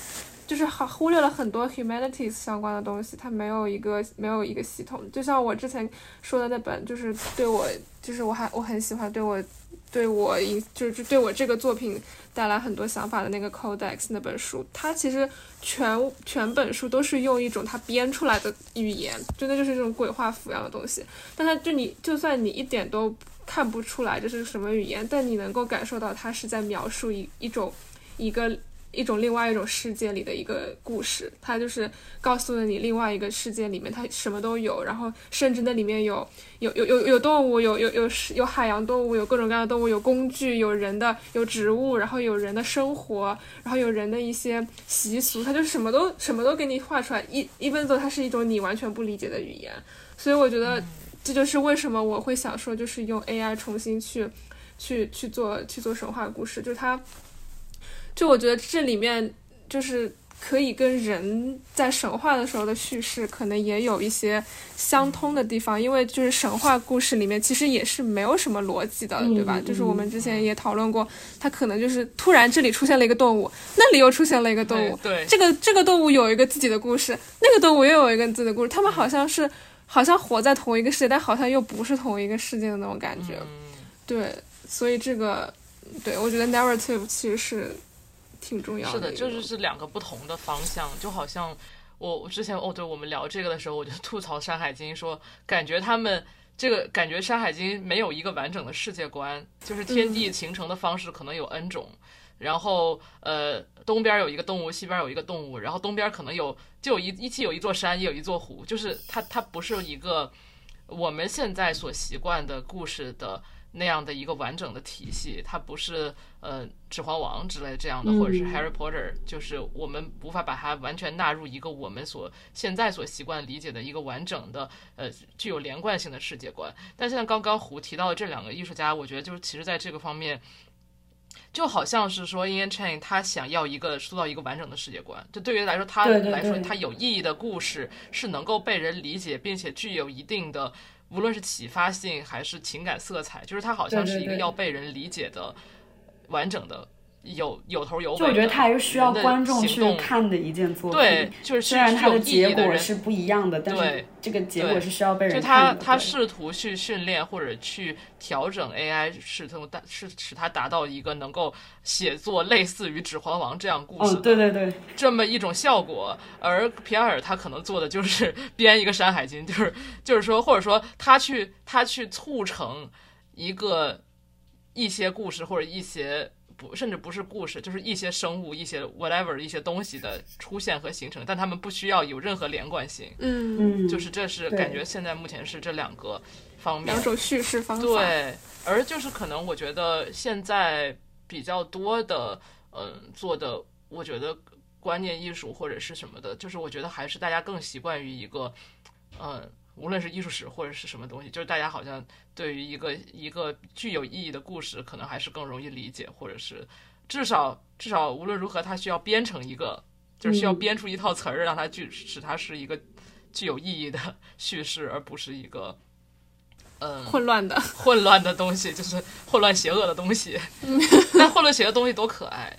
[SPEAKER 4] 就是好忽略了很多 humanities 相关的东西，它没有一个没有一个系统。就像我之前说的那本，就是对我，就是我还我很喜欢对我。对我影就是对我这个作品带来很多想法的那个 Codex 那本书，它其实全全本书都是用一种它编出来的语言，真的就是这种鬼画符一样的东西。但它就你就算你一点都看不出来这是什么语言，但你能够感受到它是在描述一一种一个。一种另外一种世界里的一个故事，它就是告诉了你另外一个世界里面它什么都有，然后甚至那里面有有有有有动物，有有有有海洋动物，有各种各样的动物，有工具，有人的，有植物，然后有人的生活，然后有人的一些习俗，它就什么都什么都给你画出来，一一分走它是一种你完全不理解的语言，所以我觉得这就是为什么我会想说，就是用 AI 重新去去去做去做神话故事，就是它。就我觉得这里面就是可以跟人在神话的时候的叙事可能也有一些相通的地方，因为就是神话故事里面其实也是没有什么逻辑的，对吧？就是我们之前也讨论过，它可能就是突然这里出现了一个动物，那里又出现了一个动物，
[SPEAKER 1] 对，
[SPEAKER 4] 这个这个动物有一个自己的故事，那个动物又有一个自己的故事，他们好像是好像活在同一个世界，但好像又不是同一个世界的那种感觉，对，所以这个对我觉得 narrative 其实是。挺重要
[SPEAKER 1] 的，是的，就是是两个不同的方向，就好像我我之前哦，对我们聊这个的时候，我就吐槽《山海经》，说感觉他们这个感觉《山海经》没有一个完整的世界观，就是天地形成的方式可能有 N 种，然后呃东边有一个动物，西边有一个动物，然后东边可能有就有一一起有一座山，也有一座湖，就是它它不是一个我们现在所习惯的故事的那样的一个完整的体系，它不是呃《指环王》之类这样的，或者是《Harry Potter》，就是我们无法把它完全纳入一个我们所现在所习惯理解的一个完整的呃具有连贯性的世界观。但现在刚刚胡提到的这两个艺术家，我觉得就是其实在这个方面。就好像是说，Ian Chain 他想要一个塑造一个完整的世界观，就对于来说，他来说，他有意义的故事是能够被人理解，并且具有一定的，无论是启发性还是情感色彩，就是它好像是一个要被人理解的完整的。有有头有尾，
[SPEAKER 2] 就我觉得它还是需要观众去看的一件作
[SPEAKER 1] 品。对，就是
[SPEAKER 2] 虽然它的结果是不一样的，但是这个结果是需要被人
[SPEAKER 1] 看的。就他他试图去训练或者去调整 AI，试图达是使它达到一个能够写作类似于《指环王》这样故事，
[SPEAKER 2] 对对对，
[SPEAKER 1] 这么一种效果。而皮埃尔他可能做的就是 编一个《山海经》，就是就是说，或者说他去他去促成一个一些故事或者一些。不，甚至不是故事，就是一些生物、一些 whatever 一些东西的出现和形成，但他们不需要有任何连贯性。
[SPEAKER 4] 嗯，
[SPEAKER 1] 就是这是感觉现在目前是这两个方面，
[SPEAKER 4] 两种叙事方法。
[SPEAKER 1] 对，而就是可能我觉得现在比较多的，嗯，做的，我觉得观念艺术或者是什么的，就是我觉得还是大家更习惯于一个，嗯。无论是艺术史或者是什么东西，就是大家好像对于一个一个具有意义的故事，可能还是更容易理解，或者是至少至少无论如何，它需要编成一个，就是需要编出一套词儿，让它具使它是一个具有意义的 叙事，而不是一个嗯
[SPEAKER 4] 混乱的
[SPEAKER 1] 混乱的东西，就是混乱邪恶的东西。那混乱邪恶东西多可爱，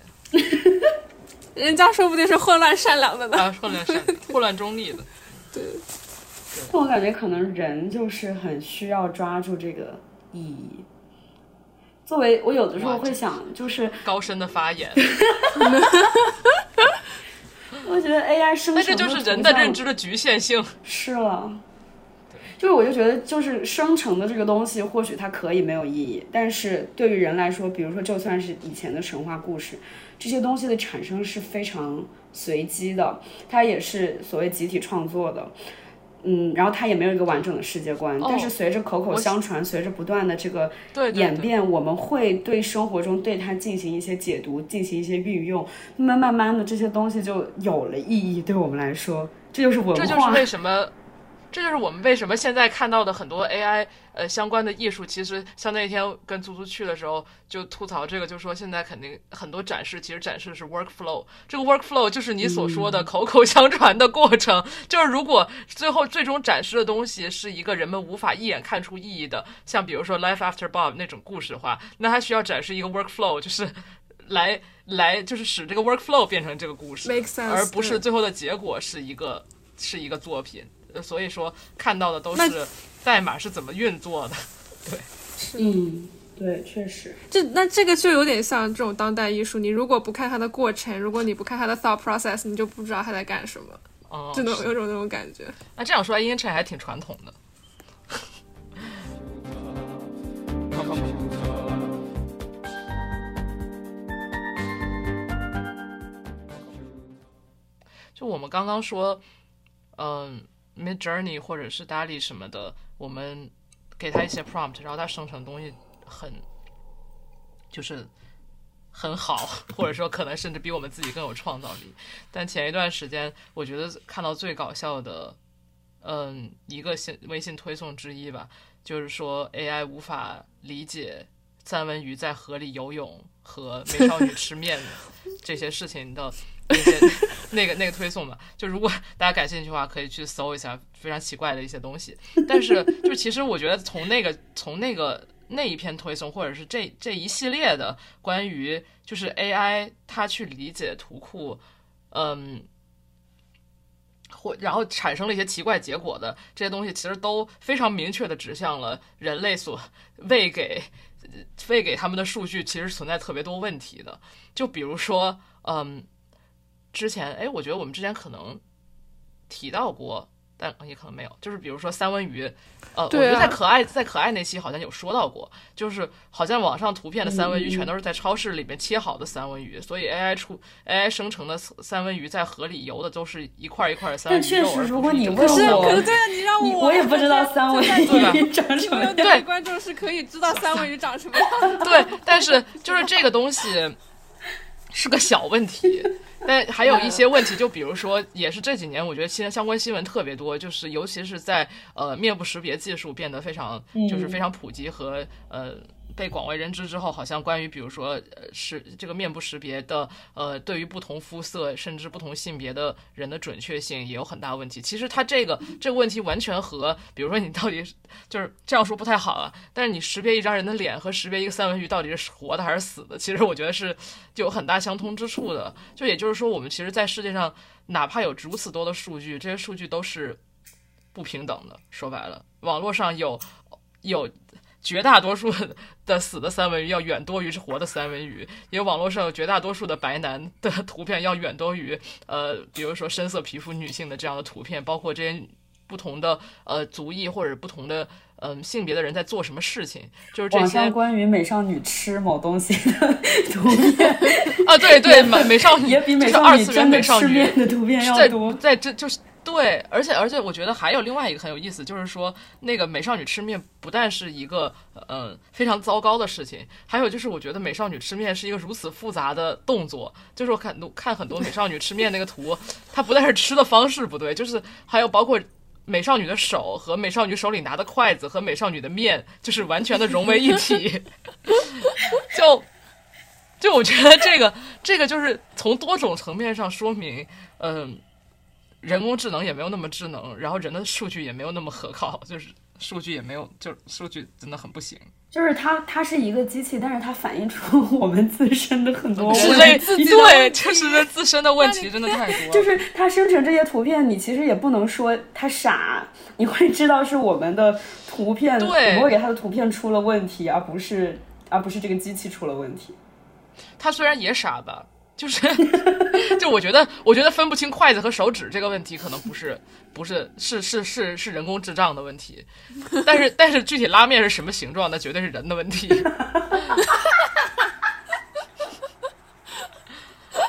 [SPEAKER 4] 人家说不定是混乱善良的呢。
[SPEAKER 1] 啊，混乱善，混乱中立的，
[SPEAKER 4] 对。
[SPEAKER 2] 但我感觉可能人就是很需要抓住这个意义。作为我有的时候会想，就是
[SPEAKER 1] 高深的发言。
[SPEAKER 2] 我觉得 AI 生成，那
[SPEAKER 1] 这就是人的认知的局限性。
[SPEAKER 2] 是了，就是我就觉得，就是生成的这个东西，或许它可以没有意义，但是对于人来说，比如说就算是以前的神话故事，这些东西的产生是非常随机的，它也是所谓集体创作的。嗯，然后它也没有一个完整的世界观，但是随着口口相传，随着不断的这个演变，我们会对生活中对它进行一些解读，进行一些运用，慢慢慢慢的这些东西就有了意义，对我们来说，这就是文化。
[SPEAKER 1] 这就是为什么。这就是我们为什么现在看到的很多 AI 呃相关的艺术，其实像那天跟足足去的时候就吐槽这个，就说现在肯定很多展示其实展示的是 workflow，这个 workflow 就是你所说的口口相传的过程，就是如果最后最终展示的东西是一个人们无法一眼看出意义的，像比如说 Life After Bob 那种故事的话，那它需要展示一个 workflow，就是来来就是使这个 workflow 变成这个故事，而不是最后的结果是一个是一个作品。所以说，看到的都是代码是怎么运作的，对，
[SPEAKER 2] 嗯，对，确实，
[SPEAKER 4] 这那这个就有点像这种当代艺术，你如果不看它的过程，如果你不看它的 thought process，你就不知道他在干什么，
[SPEAKER 1] 哦，
[SPEAKER 4] 真的有种那种感觉。
[SPEAKER 1] 那这样说来 i n c h a 还挺传统的。就我们刚刚说，嗯。Mid Journey 或者是 DALL-E 什么的，我们给他一些 prompt，然后他生成的东西很就是很好，或者说可能甚至比我们自己更有创造力。但前一段时间，我觉得看到最搞笑的，嗯，一个信微信推送之一吧，就是说 AI 无法理解三文鱼在河里游泳和美少女吃面 这些事情的。那些那个那个推送嘛，就如果大家感兴趣的话，可以去搜一下非常奇怪的一些东西。但是，就其实我觉得从那个从那个那一篇推送，或者是这这一系列的关于就是 AI 它去理解图库，嗯，或然后产生了一些奇怪结果的这些东西，其实都非常明确的指向了人类所喂给喂给他们的数据其实存在特别多问题的。就比如说，嗯。之前哎，我觉得我们之前可能提到过但也可能没有。就是比如说三文鱼，呃，我觉得在可爱在可爱那期好像有说到过，就是好像网上图片的三文鱼全都是在超市里面切好的三文鱼，所以 AI 出 AI 生成的三文鱼在河里游的都是一块一块的三文
[SPEAKER 2] 但确实如果你问我
[SPEAKER 1] 个三文鱼
[SPEAKER 4] 可是对啊，你让我
[SPEAKER 2] 我也不知道三文鱼长什么样。
[SPEAKER 1] 对
[SPEAKER 4] 观众是可以知道三文鱼长什么 样。
[SPEAKER 1] 对，但是就是这个东西 是个小问题，但还有一些问题，就比如说，也是这几年我觉得新相关新闻特别多，就是尤其是在呃面部识别技术变得非常就是非常普及和呃。被广为人知之后，好像关于比如说呃是这个面部识别的呃，对于不同肤色甚至不同性别的人的准确性也有很大问题。其实它这个这个问题完全和比如说你到底就是这样说不太好啊，但是你识别一张人的脸和识别一个三文鱼到底是活的还是死的，其实我觉得是就有很大相通之处的。就也就是说，我们其实，在世界上哪怕有如此多的数据，这些数据都是不平等的。说白了，网络上有有。绝大多数的死的三文鱼要远多于是活的三文鱼，因为网络上有绝大多数的白男的图片要远多于呃，比如说深色皮肤女性的这样的图片，包括这些不同的呃族裔或者不同的嗯、呃性别的人在做什么事情，就是这些
[SPEAKER 2] 关于美少女吃某东西的图片，
[SPEAKER 1] 啊，对对，美 美少女
[SPEAKER 2] 也比美
[SPEAKER 1] 就是二
[SPEAKER 2] 少女真的
[SPEAKER 1] 次元美少女
[SPEAKER 2] 吃面的图片要
[SPEAKER 1] 在
[SPEAKER 2] 多。
[SPEAKER 1] 在这就是对，而且而且我觉得还有另外一个很有意思，就是说那个美少女吃面不但是一个呃非常糟糕的事情，还有就是我觉得美少女吃面是一个如此复杂的动作，就是我看看很多美少女吃面那个图，它不但是吃的方式不对，就是还有包括。美少女的手和美少女手里拿的筷子和美少女的面，就是完全的融为一体，就就我觉得这个这个就是从多种层面上说明，嗯、人工智能也没有那么智能，然后人的数据也没有那么可靠，就是数据也没有，就是数据真的很不行。
[SPEAKER 2] 就是它，它是一个机器，但是它反映出我们自身的很多
[SPEAKER 1] 是
[SPEAKER 2] 问
[SPEAKER 1] 类
[SPEAKER 2] 题。
[SPEAKER 1] 对，就是自身的问题 真的太多了。
[SPEAKER 2] 就是它生成这些图片，你其实也不能说它傻，你会知道是我们的图片，我
[SPEAKER 1] 对
[SPEAKER 2] 们会给它的图片出了问题，而不是而不是这个机器出了问题。
[SPEAKER 1] 它虽然也傻吧，就是 就我觉得，我觉得分不清筷子和手指这个问题，可能不是不是是是是是人工智障的问题，但是但是具体拉面是什么形状，那绝对是人的问题。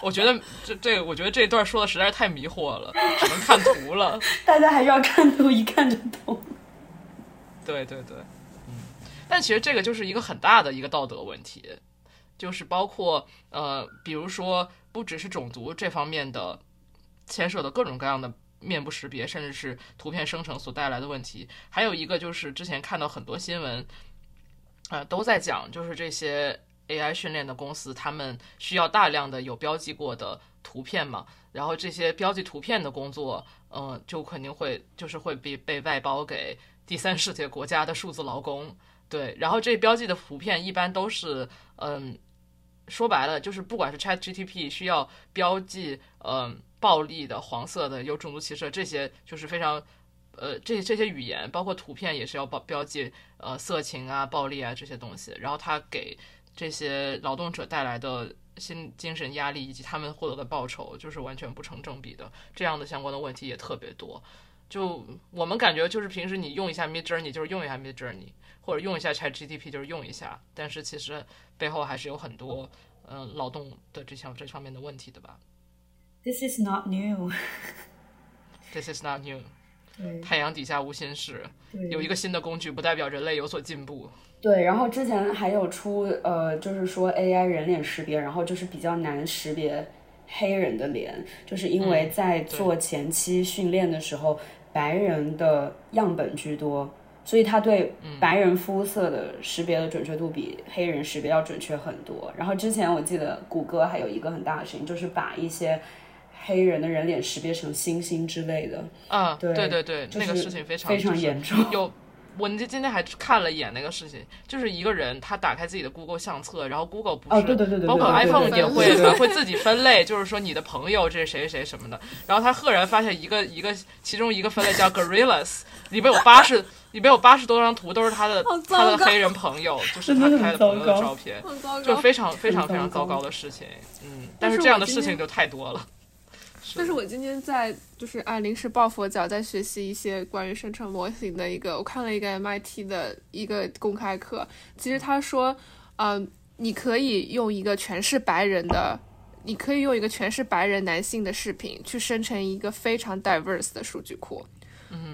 [SPEAKER 1] 我觉得这这个，我觉得这段说的实在是太迷惑了，只能看图了。
[SPEAKER 2] 大家还是要看图，一看就懂。
[SPEAKER 1] 对对对，嗯，但其实这个就是一个很大的一个道德问题，就是包括呃，比如说不只是种族这方面的牵涉的各种各样的面部识别，甚至是图片生成所带来的问题，还有一个就是之前看到很多新闻，呃，都在讲就是这些 AI 训练的公司，他们需要大量的有标记过的图片嘛，然后这些标记图片的工作，嗯、就肯定会就是会被被外包给第三世界国家的数字劳工，对，然后这标记的图片一般都是，嗯，说白了就是不管是 Chat GTP 需要标记，嗯，暴力的、黄色的、有种族歧视这些，就是非常。呃，这这些语言包括图片也是要标标记呃色情啊、暴力啊这些东西，然后它给这些劳动者带来的心精神压力以及他们获得的报酬，就是完全不成正比的。这样的相关的问题也特别多。就我们感觉，就是平时你用一下 Mid Journey 就是用一下 Mid Journey，或者用一下 Chat GTP 就是用一下，但是其实背后还是有很多嗯、呃劳动的这项这方面的问题的吧。
[SPEAKER 2] This is not new。
[SPEAKER 1] This is not new，太阳底下无新事。有一个新的工具，不代表人类有所进步。
[SPEAKER 2] 对，然后之前还有出呃，就是说 AI 人脸识别，然后就是比较难识别黑人的脸，就是因为在做前期训练的时候，白人的样本居多，所以它对白人肤色的识别的准确度比黑人识别要准确很多。然后之前我记得谷歌还有一个很大的事情，就是把一些黑人的人脸识别成猩猩之类的，
[SPEAKER 1] 啊，
[SPEAKER 2] 对
[SPEAKER 1] 对对对，
[SPEAKER 2] 就是
[SPEAKER 1] 那个事情非常
[SPEAKER 2] 非常严重。
[SPEAKER 1] 有，我今今天还看了一眼那个事情，就是一个人他打开自己的 Google 相册，然后 Google 不是，
[SPEAKER 2] 哦对对对对
[SPEAKER 1] 包括 iPhone 也会
[SPEAKER 2] 对对
[SPEAKER 1] 会自己分类，就是说你的朋友这是谁谁什么的，然后他赫然发现一个一个其中一个分类叫 Gorillas，里边有八十里边有八十多张图都是他的他的黑人朋友，就是他
[SPEAKER 2] 拍的
[SPEAKER 1] 朋友的照片，就。非常非常非常
[SPEAKER 2] 糟糕
[SPEAKER 1] 的事情，嗯，
[SPEAKER 4] 但是
[SPEAKER 1] 这样的事情就太多了。
[SPEAKER 4] 但是我今天在就是啊临时抱佛脚，在学习一些关于生成模型的一个，我看了一个 MIT 的一个公开课。其实他说，嗯，你可以用一个全是白人的，你可以用一个全是白人男性的视频去生成一个非常 diverse 的数据库。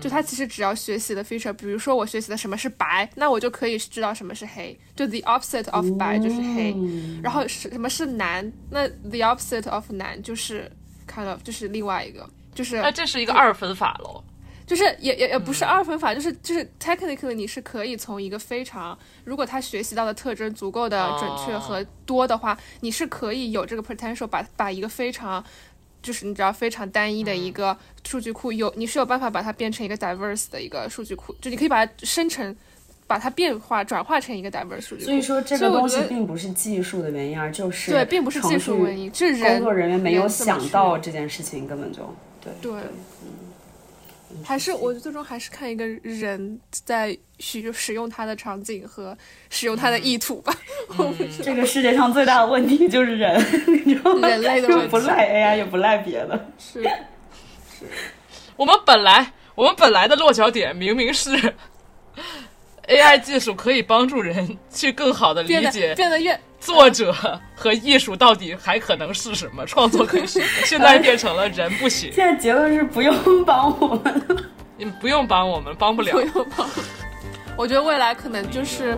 [SPEAKER 4] 就他其实只要学习的 feature，比如说我学习的什么是白，那我就可以知道什么是黑，就 the opposite of 白就是黑。然后是什么是男，那 the opposite of 男就是 kind of 就是另外一个，就是
[SPEAKER 1] 那这是一个二分法喽。
[SPEAKER 4] 就是也也也不是二分法，就是就是 technically 你是可以从一个非常，如果他学习到的特征足够的准确和多的话，你是可以有这个 potential 把把一个非常。就是你知道非常单一的一个数据库，有你是有办法把它变成一个 diverse 的一个数据库，就你可以把它生成，把它变化转化成一个 diverse 数据库。
[SPEAKER 2] 所以说这个东西并不是技术的原因，而就是
[SPEAKER 4] 对，并不是技术原因，是人
[SPEAKER 2] 工作人员没有想到这件事情，根本就对
[SPEAKER 4] 对，嗯。还是我最终还是看一个人在使使用它的场景和使用它的意图吧。
[SPEAKER 2] 这个世界上最大的问题就是人，
[SPEAKER 4] 人类的问题，
[SPEAKER 2] 不赖 AI 也不赖别的。
[SPEAKER 4] 是是，
[SPEAKER 1] 我们本来我们本来的落脚点明明是 AI 技术可以帮助人去更好的理解，
[SPEAKER 4] 变得越。
[SPEAKER 1] 作者和艺术到底还可能是什么？创作可以是 现在变成了人不行。
[SPEAKER 2] 现在结论是不用帮我们，
[SPEAKER 1] 你们不用帮我们，帮不了。
[SPEAKER 4] 不用帮。我觉得未来可能就是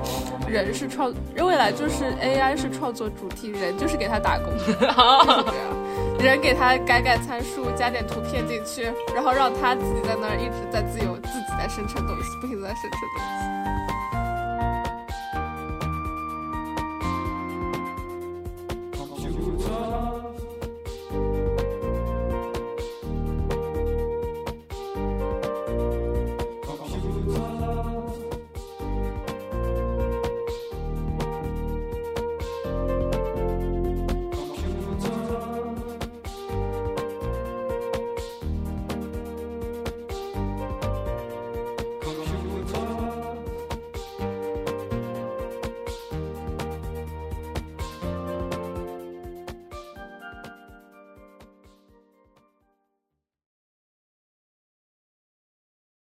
[SPEAKER 4] 人是创，未来就是 AI 是创作主题，人就是给他打工。这样，人给他改改参数，加点图片进去，然后让他自己在那一直在自由，自己在生成东西，不停的在生成东西。